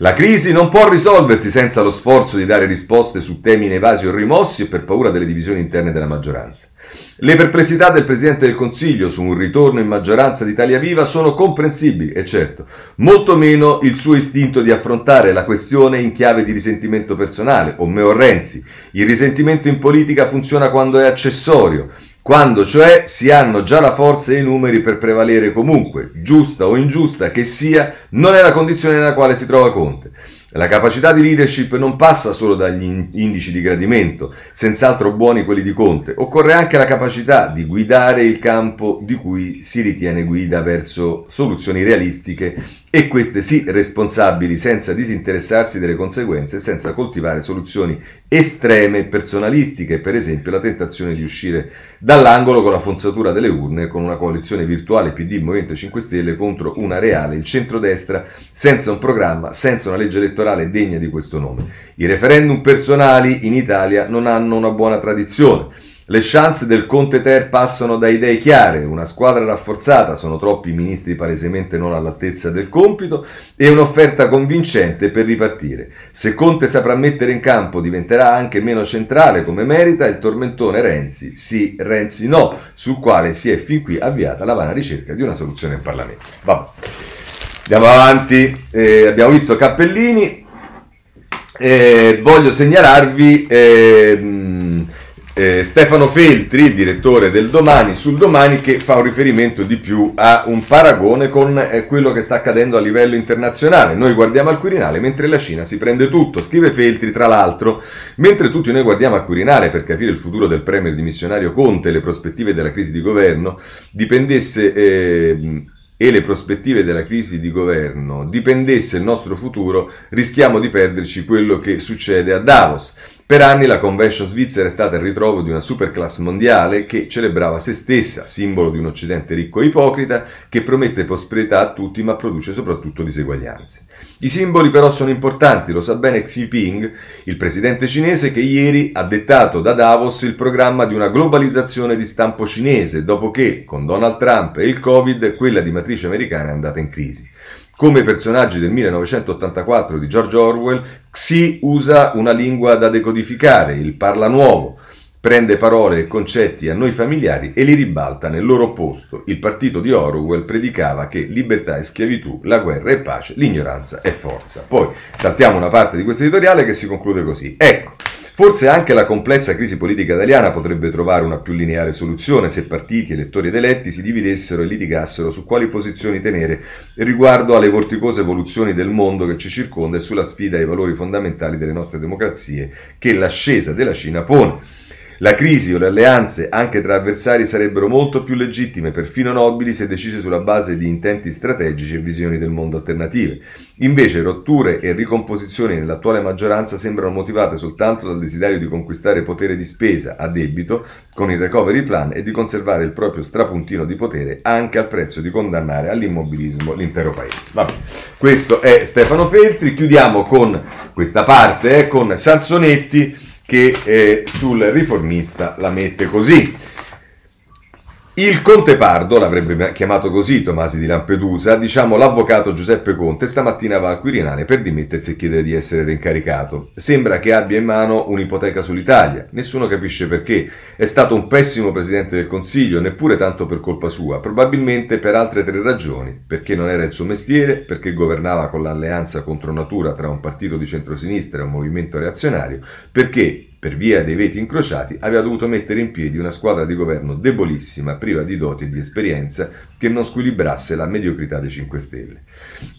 A: La crisi non può risolversi senza lo sforzo di dare risposte su temi inevasi o rimossi e per paura delle divisioni interne della maggioranza. Le perplessità del Presidente del Consiglio su un ritorno in maggioranza di Italia Viva sono comprensibili, e certo, molto meno il suo istinto di affrontare la questione in chiave di risentimento personale, o meo Renzi. Il risentimento in politica funziona quando è accessorio, quando cioè si hanno già la forza e i numeri per prevalere comunque, giusta o ingiusta che sia, non è la condizione nella quale si trova Conte. La capacità di leadership non passa solo dagli indici di gradimento, senz'altro buoni quelli di Conte, occorre anche la capacità di guidare il campo di cui si ritiene guida verso soluzioni realistiche e queste sì responsabili senza disinteressarsi delle conseguenze e senza coltivare soluzioni estreme e personalistiche, per esempio la tentazione di uscire dall'angolo con la fonzatura delle urne con una coalizione virtuale PD Movimento 5 Stelle contro una reale, il centrodestra, senza un programma, senza una legge elettorale degna di questo nome. I referendum personali in Italia non hanno una buona tradizione. Le chance del Conte Ter passano da idee chiare, una squadra rafforzata, sono troppi ministri palesemente non all'altezza del compito, e un'offerta convincente per ripartire. Se Conte saprà mettere in campo diventerà anche meno centrale come merita il tormentone Renzi, sì, Renzi no, sul quale si è fin qui avviata la vana ricerca di una soluzione in Parlamento. Vabbè. Andiamo avanti, eh, abbiamo visto Cappellini, eh, voglio segnalarvi... Eh, eh, Stefano Feltri, il direttore del Domani, sul Domani che fa un riferimento di più a un paragone con eh, quello che sta accadendo a livello internazionale. Noi guardiamo al Quirinale mentre la Cina si prende tutto. Scrive Feltri, tra l'altro, mentre tutti noi guardiamo al Quirinale per capire il futuro del premier dimissionario Conte le prospettive della crisi di governo, dipendesse... Eh, e le prospettive della crisi di governo dipendesse il nostro futuro, rischiamo di perderci quello che succede a Davos. Per anni la convention svizzera è stata il ritrovo di una superclass mondiale che celebrava se stessa, simbolo di un occidente ricco e ipocrita che promette prosperità a tutti ma produce soprattutto diseguaglianze. I simboli però sono importanti, lo sa bene Xi Jinping, il presidente cinese che ieri ha dettato da Davos il programma di una globalizzazione di stampo cinese, dopo che con Donald Trump e il Covid quella di matrice americana è andata in crisi. Come personaggi del 1984 di George Orwell, Xi usa una lingua da decodificare, il parla nuovo, prende parole e concetti a noi familiari e li ribalta nel loro posto. Il partito di Orwell predicava che libertà è schiavitù, la guerra è pace, l'ignoranza è forza. Poi saltiamo una parte di questo editoriale che si conclude così. Ecco, Forse anche la complessa crisi politica italiana potrebbe trovare una più lineare soluzione se partiti, elettori ed eletti si dividessero e litigassero su quali posizioni tenere riguardo alle vorticose evoluzioni del mondo che ci circonda e sulla sfida ai valori fondamentali delle nostre democrazie che l'ascesa della Cina pone. La crisi o le alleanze anche tra avversari sarebbero molto più legittime, perfino nobili, se decise sulla base di intenti strategici e visioni del mondo alternative. Invece rotture e ricomposizioni nell'attuale maggioranza sembrano motivate soltanto dal desiderio di conquistare potere di spesa a debito con il recovery plan e di conservare il proprio strapuntino di potere anche al prezzo di condannare all'immobilismo l'intero paese. Vabbè. Questo è Stefano Feltri, chiudiamo con questa parte, eh, con Sansonetti che eh, sul riformista la mette così. Il Conte Pardo, l'avrebbe chiamato così Tomasi di Lampedusa, diciamo l'avvocato Giuseppe Conte stamattina va al Quirinale per dimettersi e chiedere di essere reincaricato. Sembra che abbia in mano un'ipoteca sull'Italia, nessuno capisce perché. È stato un pessimo Presidente del Consiglio, neppure tanto per colpa sua, probabilmente per altre tre ragioni, perché non era il suo mestiere, perché governava con l'alleanza contro natura tra un partito di centrosinistra e un movimento reazionario, perché per via dei veti incrociati, aveva dovuto mettere in piedi una squadra di governo debolissima, priva di doti e di esperienza, che non squilibrasse la mediocrità dei 5 Stelle.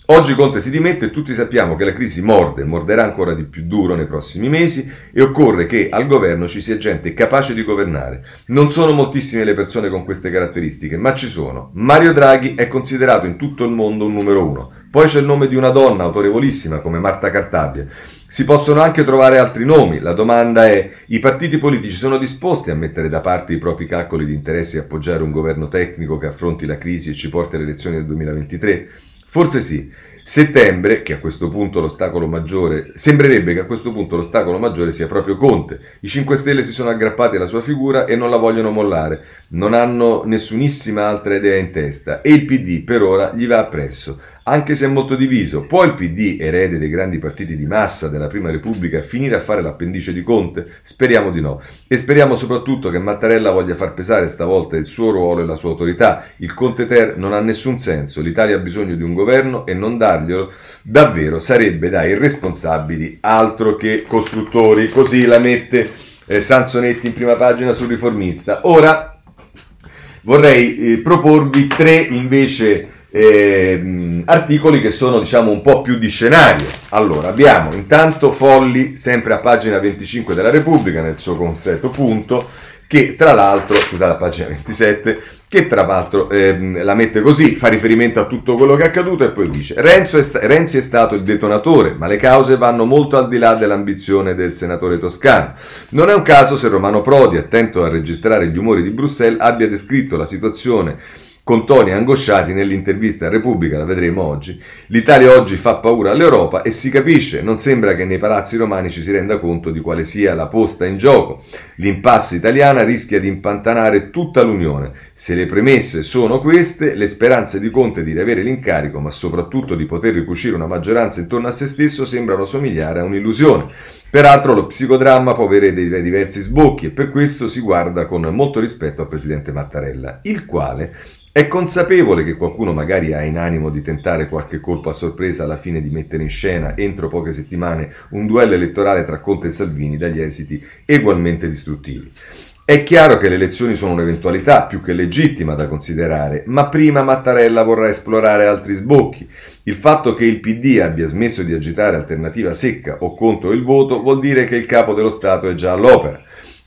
A: Oggi Conte si dimette e tutti sappiamo che la crisi morde, morderà ancora di più duro nei prossimi mesi e occorre che al governo ci sia gente capace di governare. Non sono moltissime le persone con queste caratteristiche, ma ci sono. Mario Draghi è considerato in tutto il mondo un numero uno. Poi c'è il nome di una donna autorevolissima come Marta Cartabia. Si possono anche trovare altri nomi. La domanda è: i partiti politici sono disposti a mettere da parte i propri calcoli di interessi e appoggiare un governo tecnico che affronti la crisi e ci porti alle elezioni del 2023? Forse sì. Settembre, che a questo punto l'ostacolo maggiore, sembrerebbe che a questo punto l'ostacolo maggiore sia proprio Conte. I 5 Stelle si sono aggrappati alla sua figura e non la vogliono mollare. Non hanno nessunissima altra idea in testa e il PD per ora gli va appresso anche se è molto diviso. Può il PD, erede dei grandi partiti di massa della Prima Repubblica, finire a fare l'appendice di Conte? Speriamo di no. E speriamo soprattutto che Mattarella voglia far pesare stavolta il suo ruolo e la sua autorità. Il Conte Ter non ha nessun senso. L'Italia ha bisogno di un governo e non darglielo davvero sarebbe da irresponsabili altro che costruttori. Così la mette eh, Sansonetti in prima pagina sul riformista. Ora vorrei eh, proporvi tre invece eh, articoli che sono diciamo un po' più di scenario. Allora, abbiamo intanto Folli, sempre a pagina 25 della Repubblica, nel suo consueto punto, che tra l'altro, scusate, a pagina 27, che tra l'altro ehm, la mette così, fa riferimento a tutto quello che è accaduto e poi dice è sta- Renzi è stato il detonatore, ma le cause vanno molto al di là dell'ambizione del senatore toscano. Non è un caso se Romano Prodi, attento a registrare gli umori di Bruxelles, abbia descritto la situazione con toni angosciati nell'intervista a Repubblica, la vedremo oggi. L'Italia oggi fa paura all'Europa e si capisce, non sembra che nei palazzi romani ci si renda conto di quale sia la posta in gioco. L'impasse italiana rischia di impantanare tutta l'Unione. Se le premesse sono queste, le speranze di Conte di riavere l'incarico, ma soprattutto di poter ricucire una maggioranza intorno a se stesso, sembrano somigliare a un'illusione. Peraltro lo psicodramma può avere dei diversi sbocchi e per questo si guarda con molto rispetto al presidente Mattarella, il quale è consapevole che qualcuno magari ha in animo di tentare qualche colpo a sorpresa alla fine di mettere in scena entro poche settimane un duello elettorale tra Conte e Salvini dagli esiti ugualmente distruttivi. È chiaro che le elezioni sono un'eventualità più che legittima da considerare, ma prima Mattarella vorrà esplorare altri sbocchi. Il fatto che il PD abbia smesso di agitare alternativa secca o contro il voto vuol dire che il capo dello Stato è già all'opera.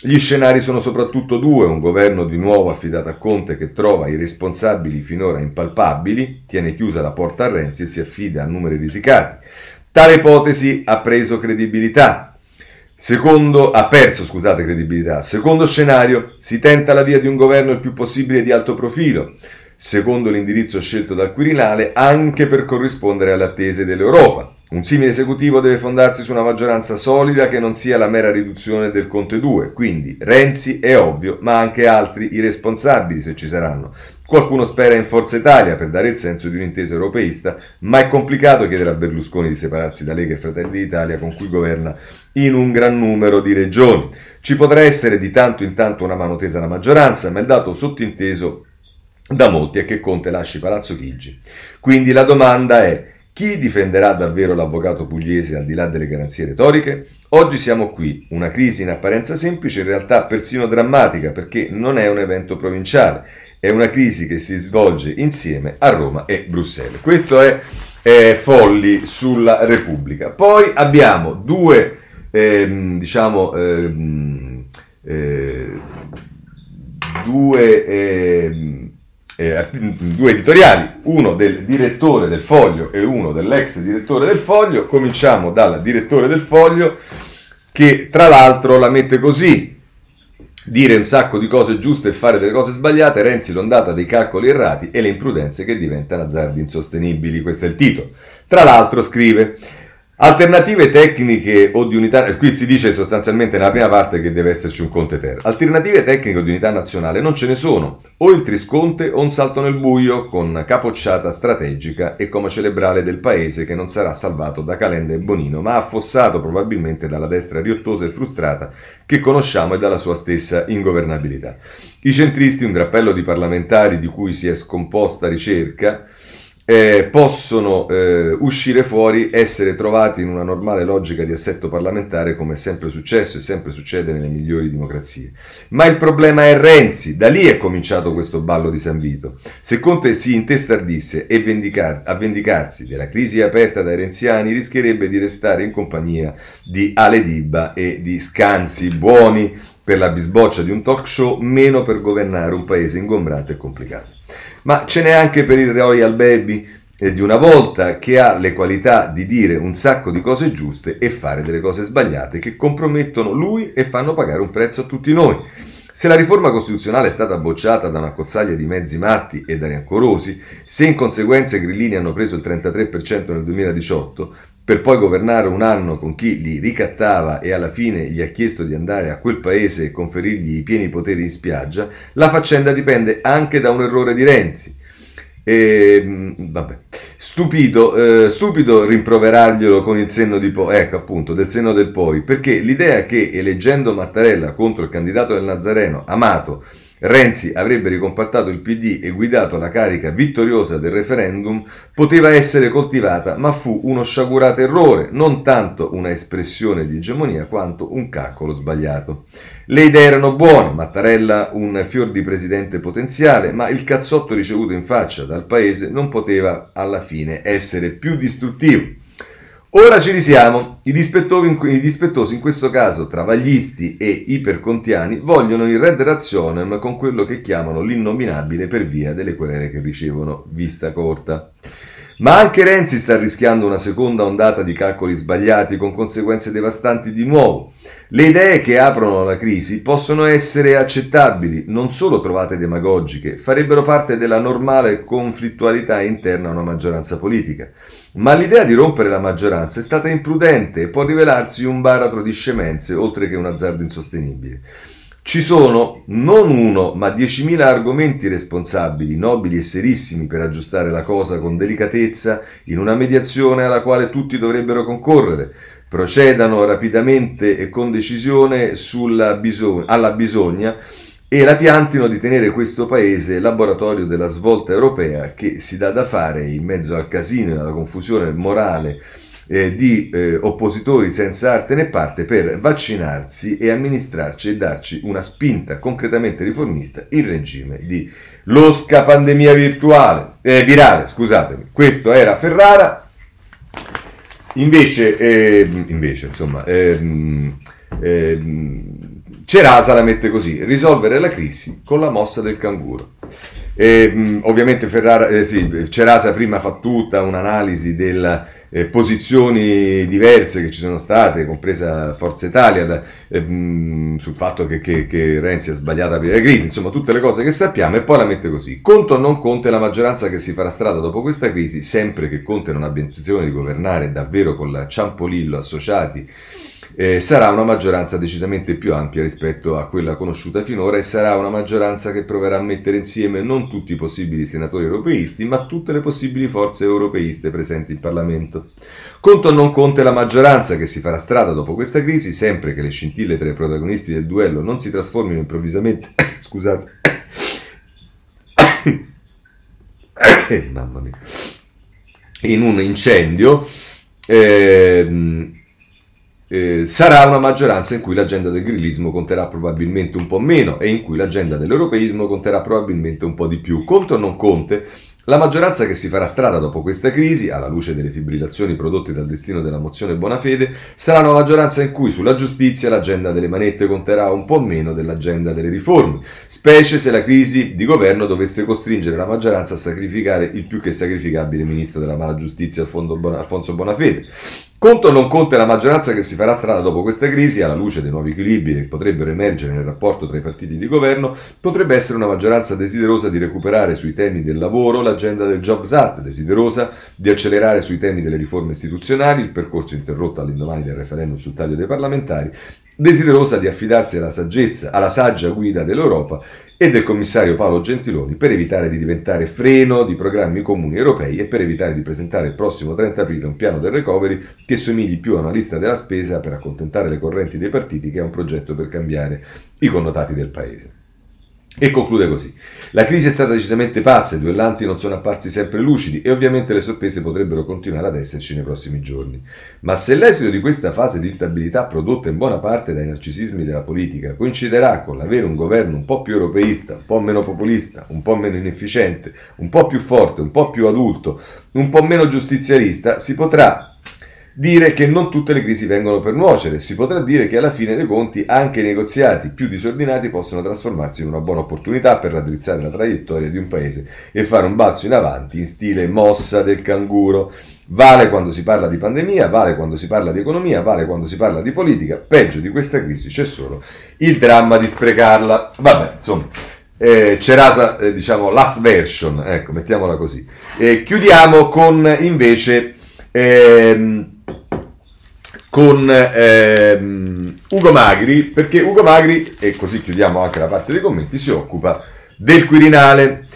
A: Gli scenari sono soprattutto due, un governo di nuovo affidato a Conte che trova i responsabili finora impalpabili, tiene chiusa la porta a Renzi e si affida a numeri risicati. Tale ipotesi ha preso credibilità. Secondo, ha perso scusate, credibilità. Secondo scenario, si tenta la via di un governo il più possibile di alto profilo, secondo l'indirizzo scelto dal Quirinale, anche per corrispondere alle attese dell'Europa. Un simile esecutivo deve fondarsi su una maggioranza solida che non sia la mera riduzione del Conte 2, quindi Renzi è ovvio, ma anche altri irresponsabili se ci saranno. Qualcuno spera in Forza Italia per dare il senso di un'intesa europeista, ma è complicato chiedere a Berlusconi di separarsi da Lega e Fratelli d'Italia con cui governa in un gran numero di regioni. Ci potrà essere di tanto in tanto una mano tesa alla maggioranza, ma il dato sottinteso da molti è che Conte lasci Palazzo Chigi. Quindi la domanda è chi difenderà davvero l'avvocato pugliese al di là delle garanzie retoriche? Oggi siamo qui, una crisi in apparenza semplice, in realtà persino drammatica, perché non è un evento provinciale, è una crisi che si svolge insieme a Roma e Bruxelles. Questo è eh, Folli sulla Repubblica. Poi abbiamo due, ehm, diciamo, ehm, eh, due ehm, eh, due editoriali, uno del direttore del Foglio e uno dell'ex direttore del Foglio. Cominciamo dal direttore del Foglio che tra l'altro la mette così. Dire un sacco di cose giuste e fare delle cose sbagliate, Renzi l'ondata dei calcoli errati e le imprudenze che diventano azzardi insostenibili. Questo è il titolo. Tra l'altro scrive Alternative tecniche o di unità, qui si dice sostanzialmente nella prima parte che deve esserci un Conte Ter. Alternative tecniche o di unità nazionale non ce ne sono, o il Trisconte o un salto nel buio con capocciata strategica e come celebrale del paese che non sarà salvato da Calenda e Bonino, ma affossato probabilmente dalla destra riottosa e frustrata che conosciamo e dalla sua stessa ingovernabilità. I centristi, un drappello di parlamentari di cui si è scomposta ricerca, eh, possono eh, uscire fuori, essere trovati in una normale logica di assetto parlamentare come è sempre successo e sempre succede nelle migliori democrazie. Ma il problema è Renzi, da lì è cominciato questo ballo di San Vito. Se Conte si intestardisse e vendicar- a vendicarsi della crisi aperta dai renziani rischierebbe di restare in compagnia di Ale Dibba e di Scanzi buoni per la bisboccia di un talk show, meno per governare un paese ingombrato e complicato ma ce n'è anche per il Royal Baby eh, di una volta che ha le qualità di dire un sacco di cose giuste e fare delle cose sbagliate che compromettono lui e fanno pagare un prezzo a tutti noi. Se la riforma costituzionale è stata bocciata da una cozzaglia di mezzi matti e da rancorosi, se in conseguenza i grillini hanno preso il 33% nel 2018, per poi governare un anno con chi li ricattava e alla fine gli ha chiesto di andare a quel paese e conferirgli i pieni poteri in spiaggia, la faccenda dipende anche da un errore di Renzi. E, vabbè. Stupido, eh, stupido rimproverarglielo con il senno di poi, ecco appunto, del senno del poi, perché l'idea che eleggendo Mattarella contro il candidato del Nazareno, Amato, Renzi avrebbe ricompattato il PD e guidato la carica vittoriosa del referendum poteva essere coltivata, ma fu uno sciagurato errore, non tanto una espressione di egemonia quanto un calcolo sbagliato. Le idee erano buone, Mattarella un fior di presidente potenziale, ma il cazzotto ricevuto in faccia dal paese non poteva alla fine essere più distruttivo. Ora ci risiamo. I dispettosi, I dispettosi, in questo caso travaglisti e ipercontiani, vogliono il red razionem con quello che chiamano l'innominabile per via delle querele che ricevono vista corta. Ma anche Renzi sta rischiando una seconda ondata di calcoli sbagliati con conseguenze devastanti di nuovo. Le idee che aprono la crisi possono essere accettabili, non solo trovate demagogiche, farebbero parte della normale conflittualità interna a una maggioranza politica. Ma l'idea di rompere la maggioranza è stata imprudente e può rivelarsi un baratro di scemenze oltre che un azzardo insostenibile. Ci sono non uno, ma diecimila argomenti responsabili, nobili e serissimi per aggiustare la cosa con delicatezza in una mediazione alla quale tutti dovrebbero concorrere. Procedano rapidamente e con decisione bisog- alla bisogna e la piantino di tenere questo paese laboratorio della svolta europea che si dà da fare in mezzo al casino e alla confusione morale eh, di eh, oppositori senza arte né parte per vaccinarsi e amministrarci e darci una spinta concretamente riformista in regime di losca pandemia virtuale, eh, virale. Scusatemi, questo era Ferrara. Invece, eh, invece insomma, ehm, ehm, Cerasa la mette così, risolvere la crisi con la mossa del canguro. E, ovviamente Ferrara, eh, sì, Cerasa prima fa tutta un'analisi delle eh, posizioni diverse che ci sono state, compresa Forza Italia, da, eh, mh, sul fatto che, che, che, Renzi ha sbagliato a aprire la crisi, insomma tutte le cose che sappiamo e poi la mette così. Conto o non Conte la maggioranza che si farà strada dopo questa crisi, sempre che Conte non abbia intenzione di governare davvero con la Ciampolillo associati eh, sarà una maggioranza decisamente più ampia rispetto a quella conosciuta finora e sarà una maggioranza che proverà a mettere insieme non tutti i possibili senatori europeisti, ma tutte le possibili forze europeiste presenti in Parlamento. Conto o non conte la maggioranza che si farà strada dopo questa crisi, sempre che le scintille tra i protagonisti del duello non si trasformino improvvisamente, scusate, mamma mia, in un incendio. Eh, eh, sarà una maggioranza in cui l'agenda del grillismo conterà probabilmente un po' meno e in cui l'agenda dell'europeismo conterà probabilmente un po' di più. Conte o non conte, la maggioranza che si farà strada dopo questa crisi, alla luce delle fibrillazioni prodotte dal destino della mozione Bonafede, sarà una maggioranza in cui sulla giustizia l'agenda delle manette conterà un po' meno dell'agenda delle riforme, specie se la crisi di governo dovesse costringere la maggioranza a sacrificare il più che sacrificabile ministro della mala giustizia Alfonso Bonafede. Conto o non conta la maggioranza che si farà strada dopo questa crisi, alla luce dei nuovi equilibri che potrebbero emergere nel rapporto tra i partiti di governo, potrebbe essere una maggioranza desiderosa di recuperare sui temi del lavoro l'agenda del Jobs Act, desiderosa di accelerare sui temi delle riforme istituzionali, il percorso interrotto all'indomani del referendum sul taglio dei parlamentari, desiderosa di affidarsi alla saggezza, alla saggia guida dell'Europa e del commissario Paolo Gentiloni per evitare di diventare freno di programmi comuni europei e per evitare di presentare il prossimo 30 aprile un piano del recovery che somigli più a una lista della spesa per accontentare le correnti dei partiti che a un progetto per cambiare i connotati del paese. E conclude così. La crisi è stata decisamente pazza, i duellanti non sono apparsi sempre lucidi e ovviamente le sorprese potrebbero continuare ad esserci nei prossimi giorni. Ma se l'esito di questa fase di stabilità prodotta in buona parte dai narcisismi della politica coinciderà con l'avere un governo un po' più europeista, un po' meno populista, un po' meno inefficiente, un po' più forte, un po' più adulto, un po' meno giustizialista, si potrà dire che non tutte le crisi vengono per nuocere. Si potrà dire che alla fine dei conti anche i negoziati più disordinati possono trasformarsi in una buona opportunità per raddrizzare la traiettoria di un paese e fare un balzo in avanti in stile mossa del canguro. Vale quando si parla di pandemia, vale quando si parla di economia, vale quando si parla di politica. Peggio di questa crisi c'è solo il dramma di sprecarla. Vabbè, insomma, eh, Cerasa, eh, diciamo, last version, ecco, mettiamola così. Eh, chiudiamo con invece ehm, con ehm, Ugo Magri, perché Ugo Magri, e così chiudiamo anche la parte dei commenti, si occupa del Quirinale.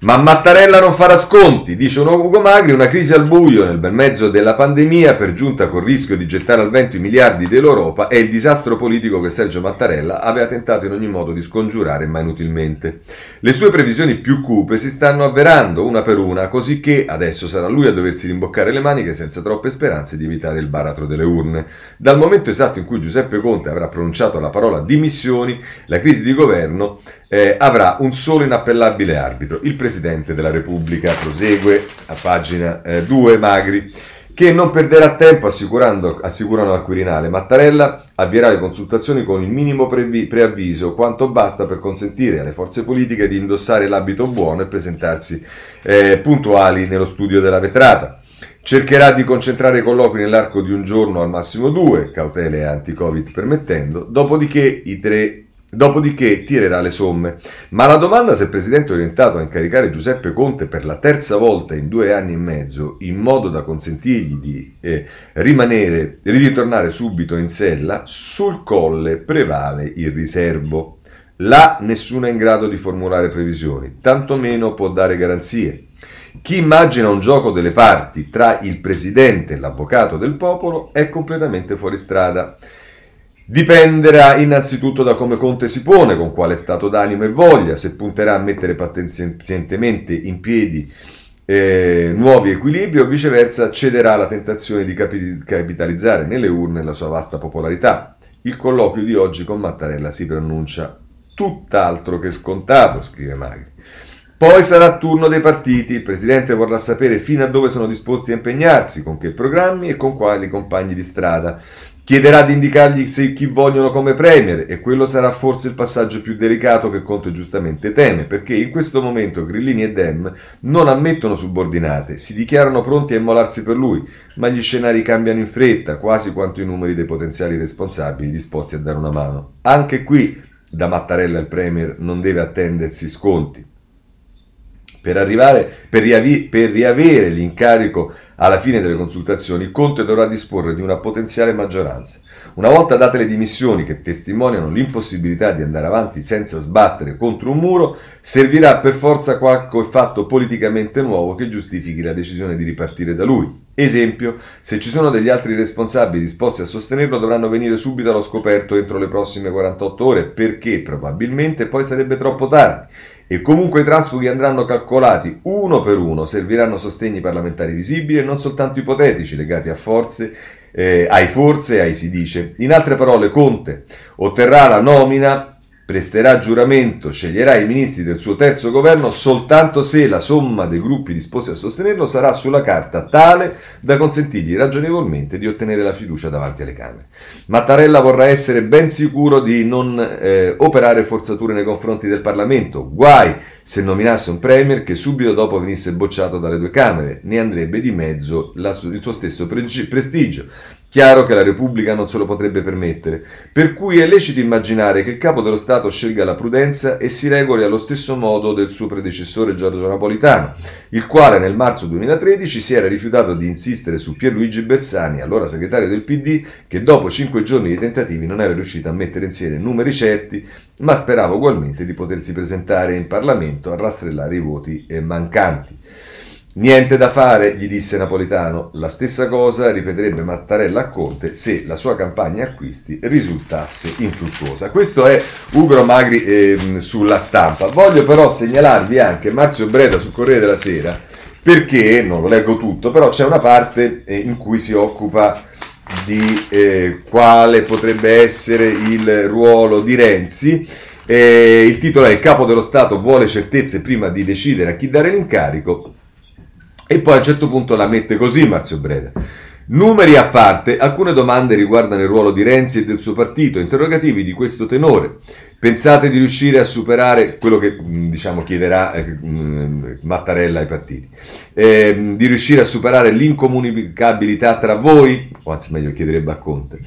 A: Ma Mattarella non farà sconti, dice Ugo Magri, una crisi al buio nel bel mezzo della pandemia, per giunta col rischio di gettare al vento i miliardi dell'Europa, è il disastro politico che Sergio Mattarella aveva tentato in ogni modo di scongiurare, ma inutilmente. Le sue previsioni più cupe si stanno avverando una per una, così che adesso sarà lui a doversi rimboccare le maniche senza troppe speranze di evitare il baratro delle urne. Dal momento esatto in cui Giuseppe Conte avrà pronunciato la parola dimissioni, la crisi di governo eh, avrà un solo inappellabile arbitro, il Presidente della Repubblica. Prosegue a pagina 2 eh, Magri che non perderà tempo assicurano al Quirinale. Mattarella avvierà le consultazioni con il minimo previ, preavviso, quanto basta per consentire alle forze politiche di indossare l'abito buono e presentarsi eh, puntuali nello studio della vetrata. Cercherà di concentrare i colloqui nell'arco di un giorno, al massimo due, cautele anti-Covid permettendo, dopodiché i tre Dopodiché tirerà le somme. Ma la domanda se il Presidente è orientato a incaricare Giuseppe Conte per la terza volta in due anni e mezzo, in modo da consentirgli di eh, rimanere, di ritornare subito in sella, sul colle prevale il riservo. Là nessuno è in grado di formulare previsioni, tantomeno può dare garanzie. Chi immagina un gioco delle parti tra il Presidente e l'Avvocato del Popolo è completamente fuori strada. Dipenderà innanzitutto da come Conte si pone, con quale stato d'animo e voglia, se punterà a mettere pazientemente in piedi eh, nuovi equilibri o viceversa cederà alla tentazione di capi- capitalizzare nelle urne la sua vasta popolarità. Il colloquio di oggi con Mattarella si preannuncia tutt'altro che scontato, scrive Magri. Poi sarà turno dei partiti, il Presidente vorrà sapere fino a dove sono disposti a impegnarsi, con che programmi e con quali compagni di strada. Chiederà di indicargli se chi vogliono come premier e quello sarà forse il passaggio più delicato che Conte giustamente teme, perché in questo momento Grillini e Dem non ammettono subordinate, si dichiarano pronti a immolarsi per lui, ma gli scenari cambiano in fretta, quasi quanto i numeri dei potenziali responsabili disposti a dare una mano. Anche qui da Mattarella il premier non deve attendersi sconti. Per, arrivare, per, riavi, per riavere l'incarico alla fine delle consultazioni, Conte dovrà disporre di una potenziale maggioranza. Una volta date le dimissioni che testimoniano l'impossibilità di andare avanti senza sbattere contro un muro, servirà per forza qualche fatto politicamente nuovo che giustifichi la decisione di ripartire da lui. Esempio, se ci sono degli altri responsabili disposti a sostenerlo dovranno venire subito allo scoperto entro le prossime 48 ore perché probabilmente poi sarebbe troppo tardi e comunque i transfughi andranno calcolati uno per uno, serviranno sostegni parlamentari visibili e non soltanto ipotetici legati a forze, eh, ai forze, ai si dice. In altre parole, Conte otterrà la nomina presterà giuramento, sceglierà i ministri del suo terzo governo soltanto se la somma dei gruppi disposti a sostenerlo sarà sulla carta tale da consentirgli ragionevolmente di ottenere la fiducia davanti alle Camere. Mattarella vorrà essere ben sicuro di non eh, operare forzature nei confronti del Parlamento, guai se nominasse un Premier che subito dopo venisse bocciato dalle due Camere, ne andrebbe di mezzo la, il suo stesso prestigio. Chiaro che la Repubblica non se lo potrebbe permettere, per cui è lecito immaginare che il capo dello Stato scelga la prudenza e si regoli allo stesso modo del suo predecessore Giorgio Napolitano, il quale nel marzo 2013 si era rifiutato di insistere su Pierluigi Bersani, allora segretario del PD, che dopo cinque giorni di tentativi non era riuscito a mettere insieme numeri certi, ma sperava ugualmente di potersi presentare in Parlamento a rastrellare i voti mancanti. Niente da fare, gli disse Napolitano. La stessa cosa ripeterebbe Mattarella a Conte se la sua campagna acquisti risultasse infruttuosa. Questo è Ugro Magri eh, sulla stampa. Voglio però segnalarvi anche Marzio Breda sul Corriere della Sera, perché, non lo leggo tutto, però c'è una parte eh, in cui si occupa di eh, quale potrebbe essere il ruolo di Renzi. Eh, il titolo è Il capo dello Stato vuole certezze prima di decidere a chi dare l'incarico. E poi a un certo punto la mette così Marzio Breda. Numeri a parte, alcune domande riguardano il ruolo di Renzi e del suo partito, interrogativi di questo tenore. Pensate di riuscire a superare quello che diciamo, chiederà eh, Mattarella ai partiti, eh, di riuscire a superare l'incomunicabilità tra voi, o anzi meglio chiederebbe a Conte,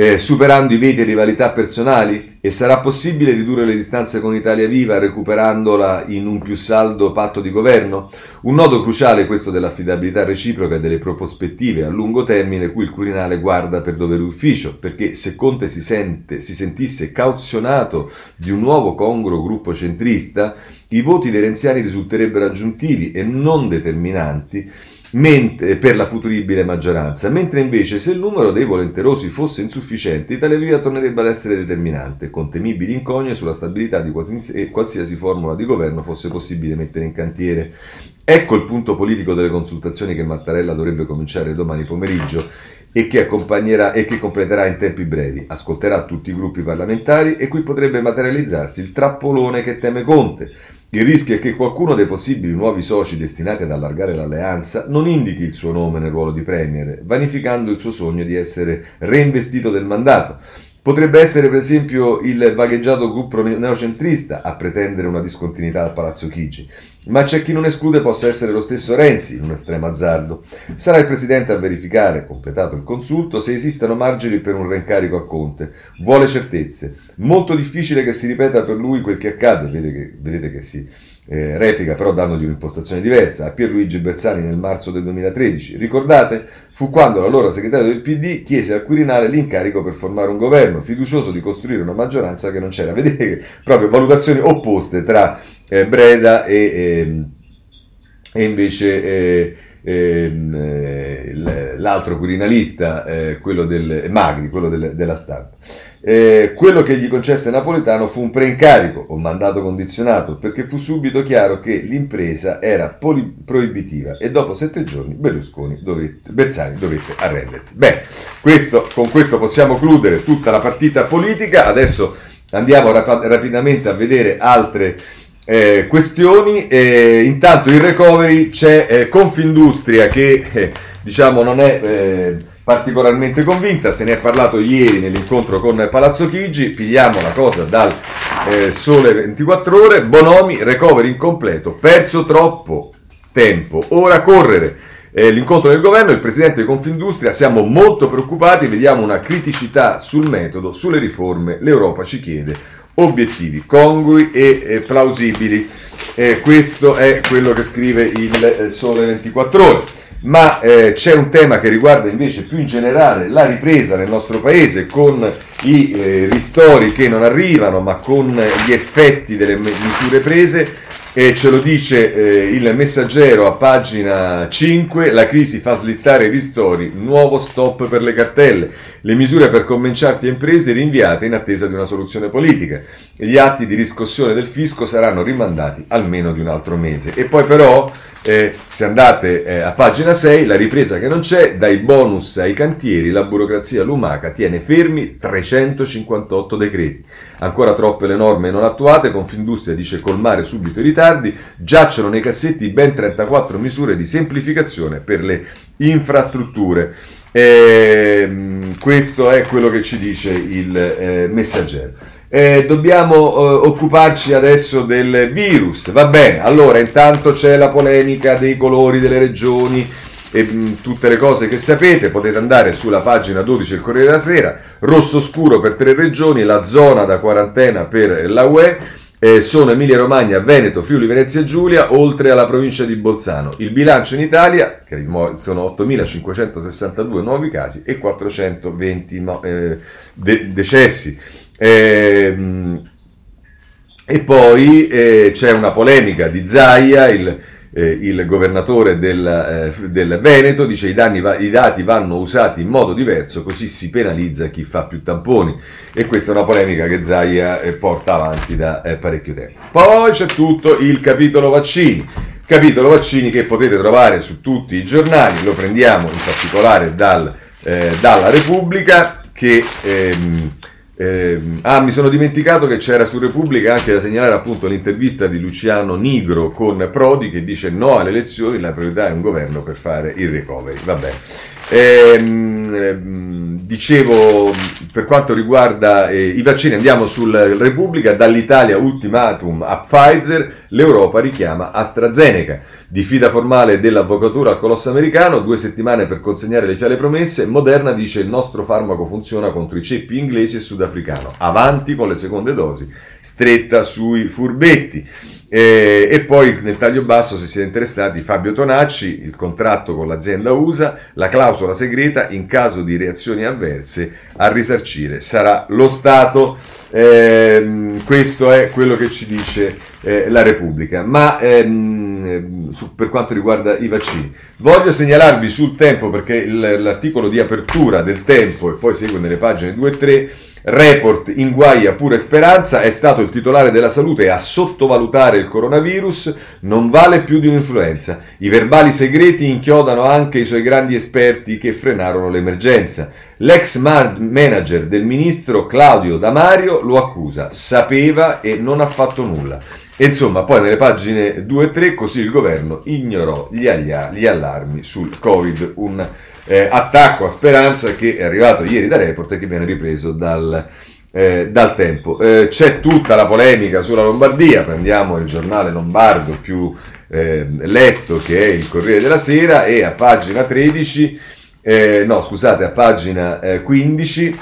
A: eh, superando i veti e rivalità personali? E sarà possibile ridurre le distanze con Italia Viva recuperandola in un più saldo patto di governo? Un nodo cruciale questo dell'affidabilità reciproca e delle prospettive a lungo termine cui il Quirinale guarda per dovere ufficio, perché se Conte si, sente, si sentisse cauzionato di un nuovo congruo gruppo centrista, i voti dei renziani risulterebbero aggiuntivi e non determinanti mentre, per la futuribile maggioranza, mentre invece se il numero dei volenterosi fosse insufficiente, Italia Viva tornerebbe ad essere determinante, con temibili incogne sulla stabilità di qualsiasi, formula di governo fosse possibile mettere in cantiere. Ecco il punto politico delle consultazioni che Mattarella dovrebbe cominciare domani pomeriggio e che, e che completerà in tempi brevi. Ascolterà tutti i gruppi parlamentari e qui potrebbe materializzarsi il trappolone che teme Conte il rischio è che qualcuno dei possibili nuovi soci destinati ad allargare l'alleanza non indichi il suo nome nel ruolo di Premier, vanificando il suo sogno di essere reinvestito del mandato. Potrebbe essere per esempio il vagheggiato gruppo neocentrista a pretendere una discontinuità al Palazzo Chigi, ma c'è chi non esclude possa essere lo stesso Renzi in un estremo azzardo. Sarà il Presidente a verificare, completato il consulto, se esistano margini per un reincarico a Conte. Vuole certezze. Molto difficile che si ripeta per lui quel che accade, vedete che, vedete che si eh, replica però dandogli un'impostazione diversa, a Pierluigi Bersani nel marzo del 2013. Ricordate? Fu quando l'allora segretario del PD chiese al Quirinale l'incarico per formare un governo, fiducioso di costruire una maggioranza che non c'era. Vedete che proprio valutazioni opposte tra eh, Breda e, eh, e invece... Eh, ehm, eh, l'altro quirinalista, eh, quello del Magri, quello del, della stampa. Eh, quello che gli concesse Napoletano fu un preincarico o mandato condizionato perché fu subito chiaro che l'impresa era poli- proibitiva e dopo sette giorni dovette, Bersani dovette arrendersi. Beh, questo, con questo possiamo concludere tutta la partita politica. Adesso andiamo rap- rapidamente a vedere altre eh, questioni. Eh, intanto in recovery c'è eh, Confindustria che eh, diciamo non è eh, particolarmente convinta, se ne è parlato ieri nell'incontro con Palazzo Chigi, pigliamo la cosa dal eh, Sole 24 ore, Bonomi, recovery incompleto, perso troppo tempo, ora correre. L'incontro del governo, il presidente di Confindustria, siamo molto preoccupati, vediamo una criticità sul metodo, sulle riforme, l'Europa ci chiede obiettivi congrui e plausibili. Eh, questo è quello che scrive il eh, Sole 24 ore ma eh, c'è un tema che riguarda invece più in generale la ripresa nel nostro paese con i eh, ristori che non arrivano, ma con gli effetti delle misure prese. E ce lo dice eh, il messaggero a pagina 5, la crisi fa slittare i ristori, nuovo stop per le cartelle, le misure per cominciarti e imprese rinviate in attesa di una soluzione politica, gli atti di riscossione del fisco saranno rimandati almeno di un altro mese. E poi però eh, se andate eh, a pagina 6, la ripresa che non c'è, dai bonus ai cantieri, la burocrazia lumaca tiene fermi 358 decreti. Ancora troppe le norme non attuate, Confindustria dice colmare subito i ritardi, giacciono nei cassetti ben 34 misure di semplificazione per le infrastrutture. Eh, questo è quello che ci dice il eh, messaggero. Eh, dobbiamo eh, occuparci adesso del virus. Va bene, allora intanto c'è la polemica dei colori delle regioni e mh, mm, tutte le cose che sapete. Potete andare sulla pagina 12 del Corriere della Sera. Rosso scuro per tre regioni, la zona da quarantena per la UE. Eh, sono Emilia Romagna, Veneto, Friuli, Venezia e Giulia, oltre alla provincia di Bolzano. Il bilancio in Italia, che sono 8.562 nuovi casi e 420 eh, de- decessi. E, ehm, e poi eh, c'è una polemica di Zaia, il, eh, il governatore del, eh, del, Veneto, dice i, danni, i dati vanno usati in modo diverso, così si penalizza chi fa più tamponi. E questa è una polemica che Zaia eh, porta avanti da eh, parecchio tempo. Poi c'è tutto il capitolo vaccini. Capitolo vaccini che potete trovare su tutti i giornali, lo prendiamo in particolare dal, eh, dalla Repubblica che... Ehm, eh, ah, mi sono dimenticato che c'era su Repubblica anche da segnalare appunto l'intervista di Luciano Nigro con Prodi che dice no alle elezioni, la priorità è un governo per fare il recovery. Va bene. Ehm, ehm, dicevo, per quanto riguarda eh, i vaccini, andiamo sulla Repubblica, dall'Italia ultimatum a Pfizer, l'Europa richiama AstraZeneca. Diffida formale dell'avvocatura al colosso americano, due settimane per consegnare le fiale promesse, Moderna dice il nostro farmaco funziona contro i ceppi inglesi e sudafricano. Avanti con le seconde dosi, stretta sui furbetti. E, e, poi nel taglio basso, se siete interessati, Fabio Tonacci, il contratto con l'azienda USA, la clausola segreta in caso di reazioni avverse a risarcire sarà lo Stato. Eh, questo è quello che ci dice eh, la Repubblica. Ma ehm, su, per quanto riguarda i vaccini, voglio segnalarvi sul tempo perché il, l'articolo di apertura del tempo e poi segue nelle pagine 2 e 3 Report in guaia pure speranza è stato il titolare della salute a sottovalutare il coronavirus non vale più di un'influenza. I verbali segreti inchiodano anche i suoi grandi esperti che frenarono l'emergenza. L'ex manager del ministro Claudio Damario lo accusa, sapeva e non ha fatto nulla. Insomma, poi nelle pagine 2 e 3 così il governo ignorò gli, gli allarmi sul Covid, un eh, attacco a Speranza che è arrivato ieri da Report e che viene ripreso dal, eh, dal tempo. Eh, c'è tutta la polemica sulla Lombardia, prendiamo il giornale lombardo più eh, letto che è il Corriere della Sera e a pagina 13, eh, no scusate, a pagina 15 eh,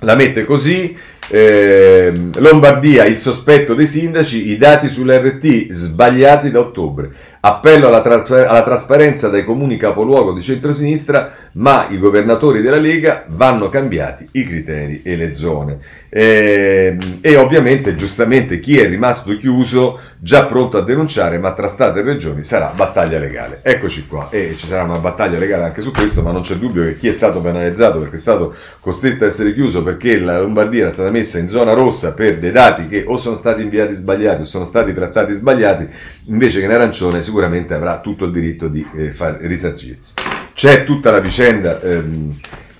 A: la mette così. Eh, Lombardia, il sospetto dei sindaci, i dati sull'RT sbagliati da ottobre. Appello alla, tra- alla, trasparenza dai comuni capoluogo di centrosinistra, ma i governatori della Lega vanno cambiati i criteri e le zone. E, ehm, e ovviamente, giustamente, chi è rimasto chiuso, già pronto a denunciare, ma tra Stato e Regioni sarà battaglia legale. Eccoci qua, e ci sarà una battaglia legale anche su questo, ma non c'è dubbio che chi è stato penalizzato perché è stato costretto a essere chiuso perché la Lombardia era stata messa in zona rossa per dei dati che o sono stati inviati sbagliati o sono stati trattati sbagliati, invece che in arancione sicuramente avrà tutto il diritto di eh, far risarcirsi. C'è tutta la vicenda ehm,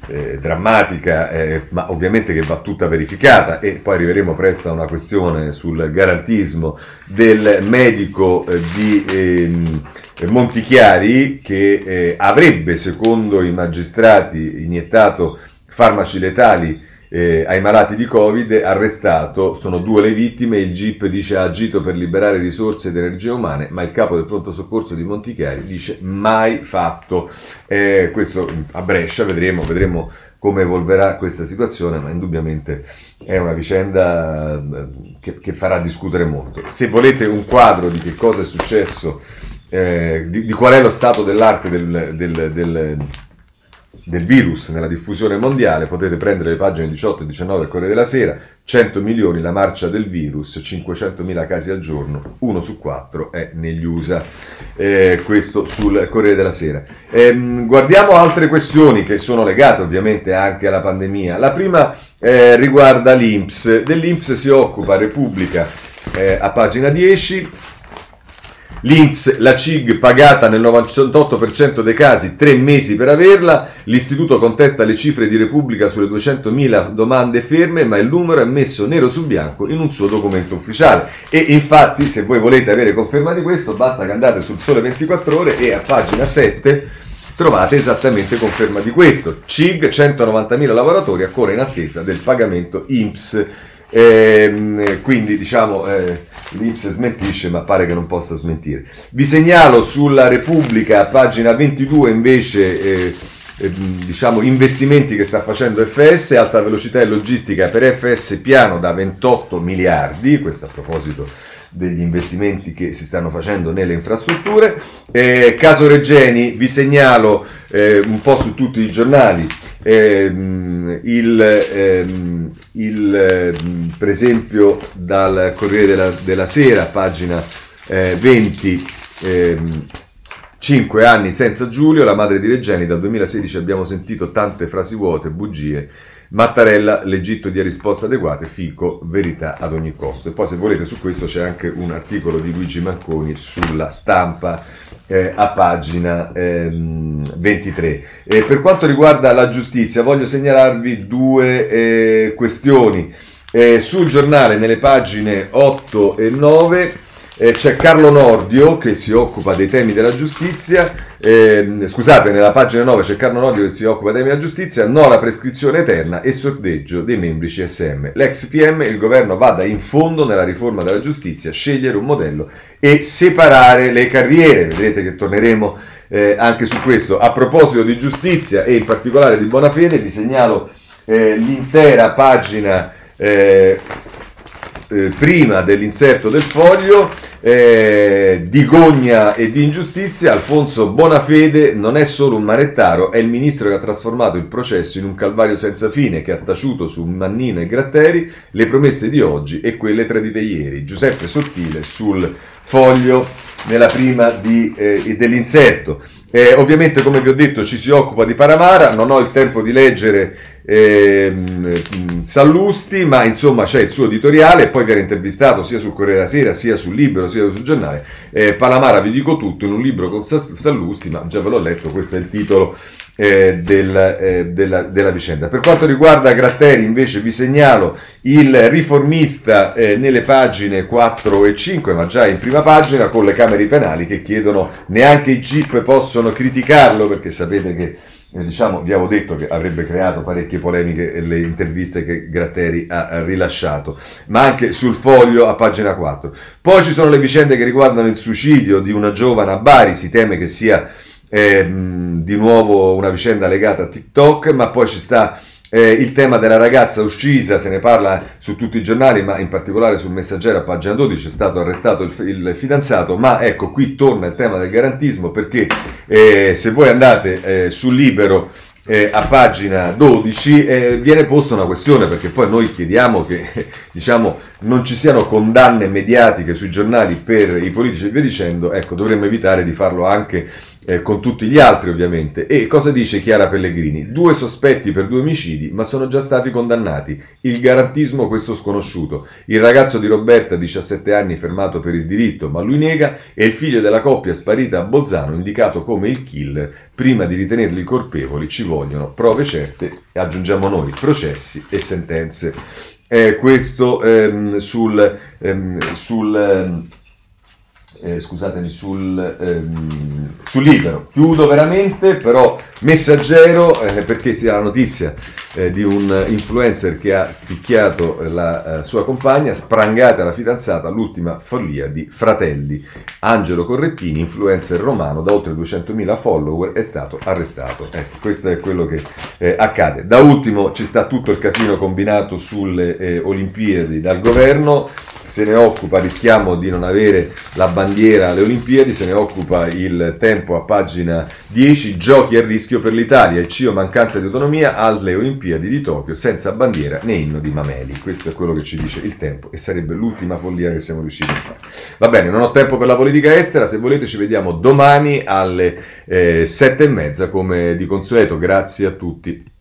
A: eh, drammatica, eh, ma ovviamente che va tutta verificata e poi arriveremo presto a una questione sul garantismo del medico eh, di ehm, Montichiari che eh, avrebbe, secondo i magistrati, iniettato farmaci letali eh, ai malati di Covid, arrestato, sono due le vittime, il GIP dice ha agito per liberare risorse ed energie umane, ma il capo del pronto soccorso di Montichiari dice mai fatto. Eh, questo a Brescia, vedremo, vedremo come evolverà questa situazione, ma indubbiamente è una vicenda eh, che, che farà discutere molto. Se volete un quadro di che cosa è successo, eh, di, di, qual è lo stato dell'arte del, del, del del virus nella diffusione mondiale, potete prendere le pagine 18 e 19 del Corriere della Sera, 100 milioni la marcia del virus, 500 mila casi al giorno, uno su quattro è negli USA, eh, questo sul Corriere della Sera. Eh, guardiamo altre questioni che sono legate ovviamente anche alla pandemia. La prima eh, riguarda l'Inps, dell'Inps si occupa Repubblica eh, a pagina 10, L'Inps, la CIG pagata nel 98% dei casi, tre mesi per averla. L'istituto contesta le cifre di Repubblica sulle 200.000 domande ferme, ma il numero è messo nero su bianco in un suo documento ufficiale. E infatti, se voi volete avere conferma di questo, basta che andate sul Sole 24 Ore e a pagina 7 trovate esattamente conferma di questo. CIG, 190.000 lavoratori ancora in attesa del pagamento INPS. Eh, quindi diciamo eh, l'Ips smentisce ma pare che non possa smentire. Vi segnalo sulla Repubblica, pagina 22 invece, eh, eh, diciamo investimenti che sta facendo FS, alta velocità e logistica per FS piano da 28 miliardi, questo a proposito degli investimenti che si stanno facendo nelle infrastrutture. Eh, caso Regeni, vi segnalo eh, un po' su tutti i giornali ehm, il, ehm, il, ehm, per esempio dal Corriere della, della Sera, pagina eh, 20, 5 ehm, anni senza Giulio, la madre di Regeni, dal 2016 abbiamo sentito tante frasi vuote, bugie, Mattarella, l'Egitto dia risposte adeguate, Fico, verità ad ogni costo. E poi se volete su questo c'è anche un articolo di Luigi Manconi sulla stampa eh, a pagina ehm, 23. Eh, per quanto riguarda la giustizia, voglio segnalarvi due eh, questioni. Eh, sul giornale, nelle pagine 8 e 9, eh, c'è Carlo Nordio che si occupa dei temi della giustizia, eh, scusate, nella pagina 9 c'è Carlo Nordio che si occupa dei temi della giustizia, no alla prescrizione eterna e sorteggio dei membri CSM. L'ex PM, il governo vada in fondo nella riforma della giustizia, scegliere un modello e separare le carriere. Vedrete che torneremo eh, anche su questo. A proposito di giustizia e in particolare di buona fede, vi segnalo eh, l'intera pagina eh, prima dell'inserto del foglio eh, di gogna e di ingiustizia, Alfonso Bonafede non è solo un manettaro, è il ministro che ha trasformato il processo in un calvario senza fine, che ha taciuto su Mannino e Gratteri le promesse di oggi e quelle tradite ieri. Giuseppe Sottile sul foglio nella prima di, eh, dell'insetto. Eh, ovviamente, come vi ho detto, ci si occupa di Paramara, non ho il tempo di leggere eh, Sallusti, ma insomma c'è il suo editoriale e poi viene intervistato sia sul Corriere della Sera, sia sul Libero, sia sul giornale. Eh, Palamara vi dico tutto in un libro con Sallusti, ma già ve l'ho letto, questo è il titolo eh, del, eh, della, della, vicenda. Per quanto riguarda Gratteri, invece, vi segnalo il riformista eh, nelle pagine 4 e 5, ma già in prima pagina, con le Camere penali che chiedono neanche i GIP possono criticarlo, perché sapete che. Eh, diciamo, vi avevo detto che avrebbe creato parecchie polemiche le interviste che Gratteri ha rilasciato, ma anche sul foglio a pagina 4. Poi ci sono le vicende che riguardano il suicidio di una giovane a Bari, si teme che sia eh, di nuovo una vicenda legata a TikTok, ma poi ci sta eh, il tema della ragazza uccisa, se ne parla su tutti i giornali, ma in particolare sul Messaggero a pagina 12 è stato arrestato il, il fidanzato, ma ecco qui torna il tema del garantismo perché eh, se voi andate eh, sul libero eh, a pagina 12 eh, viene posta una questione perché poi noi chiediamo che diciamo, non ci siano condanne mediatiche sui giornali per i politici. E via dicendo, ecco dovremmo evitare di farlo anche eh, con tutti gli altri ovviamente. E cosa dice Chiara Pellegrini? Due sospetti per due omicidi, ma sono già stati condannati. Il garantismo questo sconosciuto. Il ragazzo di Roberta, 17 anni, fermato per il diritto, ma lui nega, e il figlio della coppia sparita a Bolzano, indicato come il killer. Prima di ritenerli colpevoli ci vogliono prove certe, e aggiungiamo noi, processi e sentenze. Eh, questo ehm, sul, ehm, sul ehm, eh, scusatemi, sul, ehm, sul, libero. Chiudo veramente, però messaggero, eh, perché si ha la notizia eh, di un influencer che ha picchiato la eh, sua compagna, sprangata la fidanzata, l'ultima follia di Fratelli. Angelo Correttini, influencer romano da oltre 200.000 follower, è stato arrestato. Ecco, questo è quello che eh, accade. Da ultimo ci sta tutto il casino combinato sulle eh, Olimpiadi dal governo se ne occupa, rischiamo di non avere la bandiera alle Olimpiadi, se ne occupa il tempo a pagina 10, giochi a rischio per l'Italia, il CIO mancanza di autonomia alle Olimpiadi di Tokyo senza bandiera né inno di Mameli. Questo è quello che ci dice il tempo e sarebbe l'ultima follia che siamo riusciti a fare. Va bene, non ho tempo per la politica estera, se volete ci vediamo domani alle eh, sette e mezza come di consueto, grazie a tutti.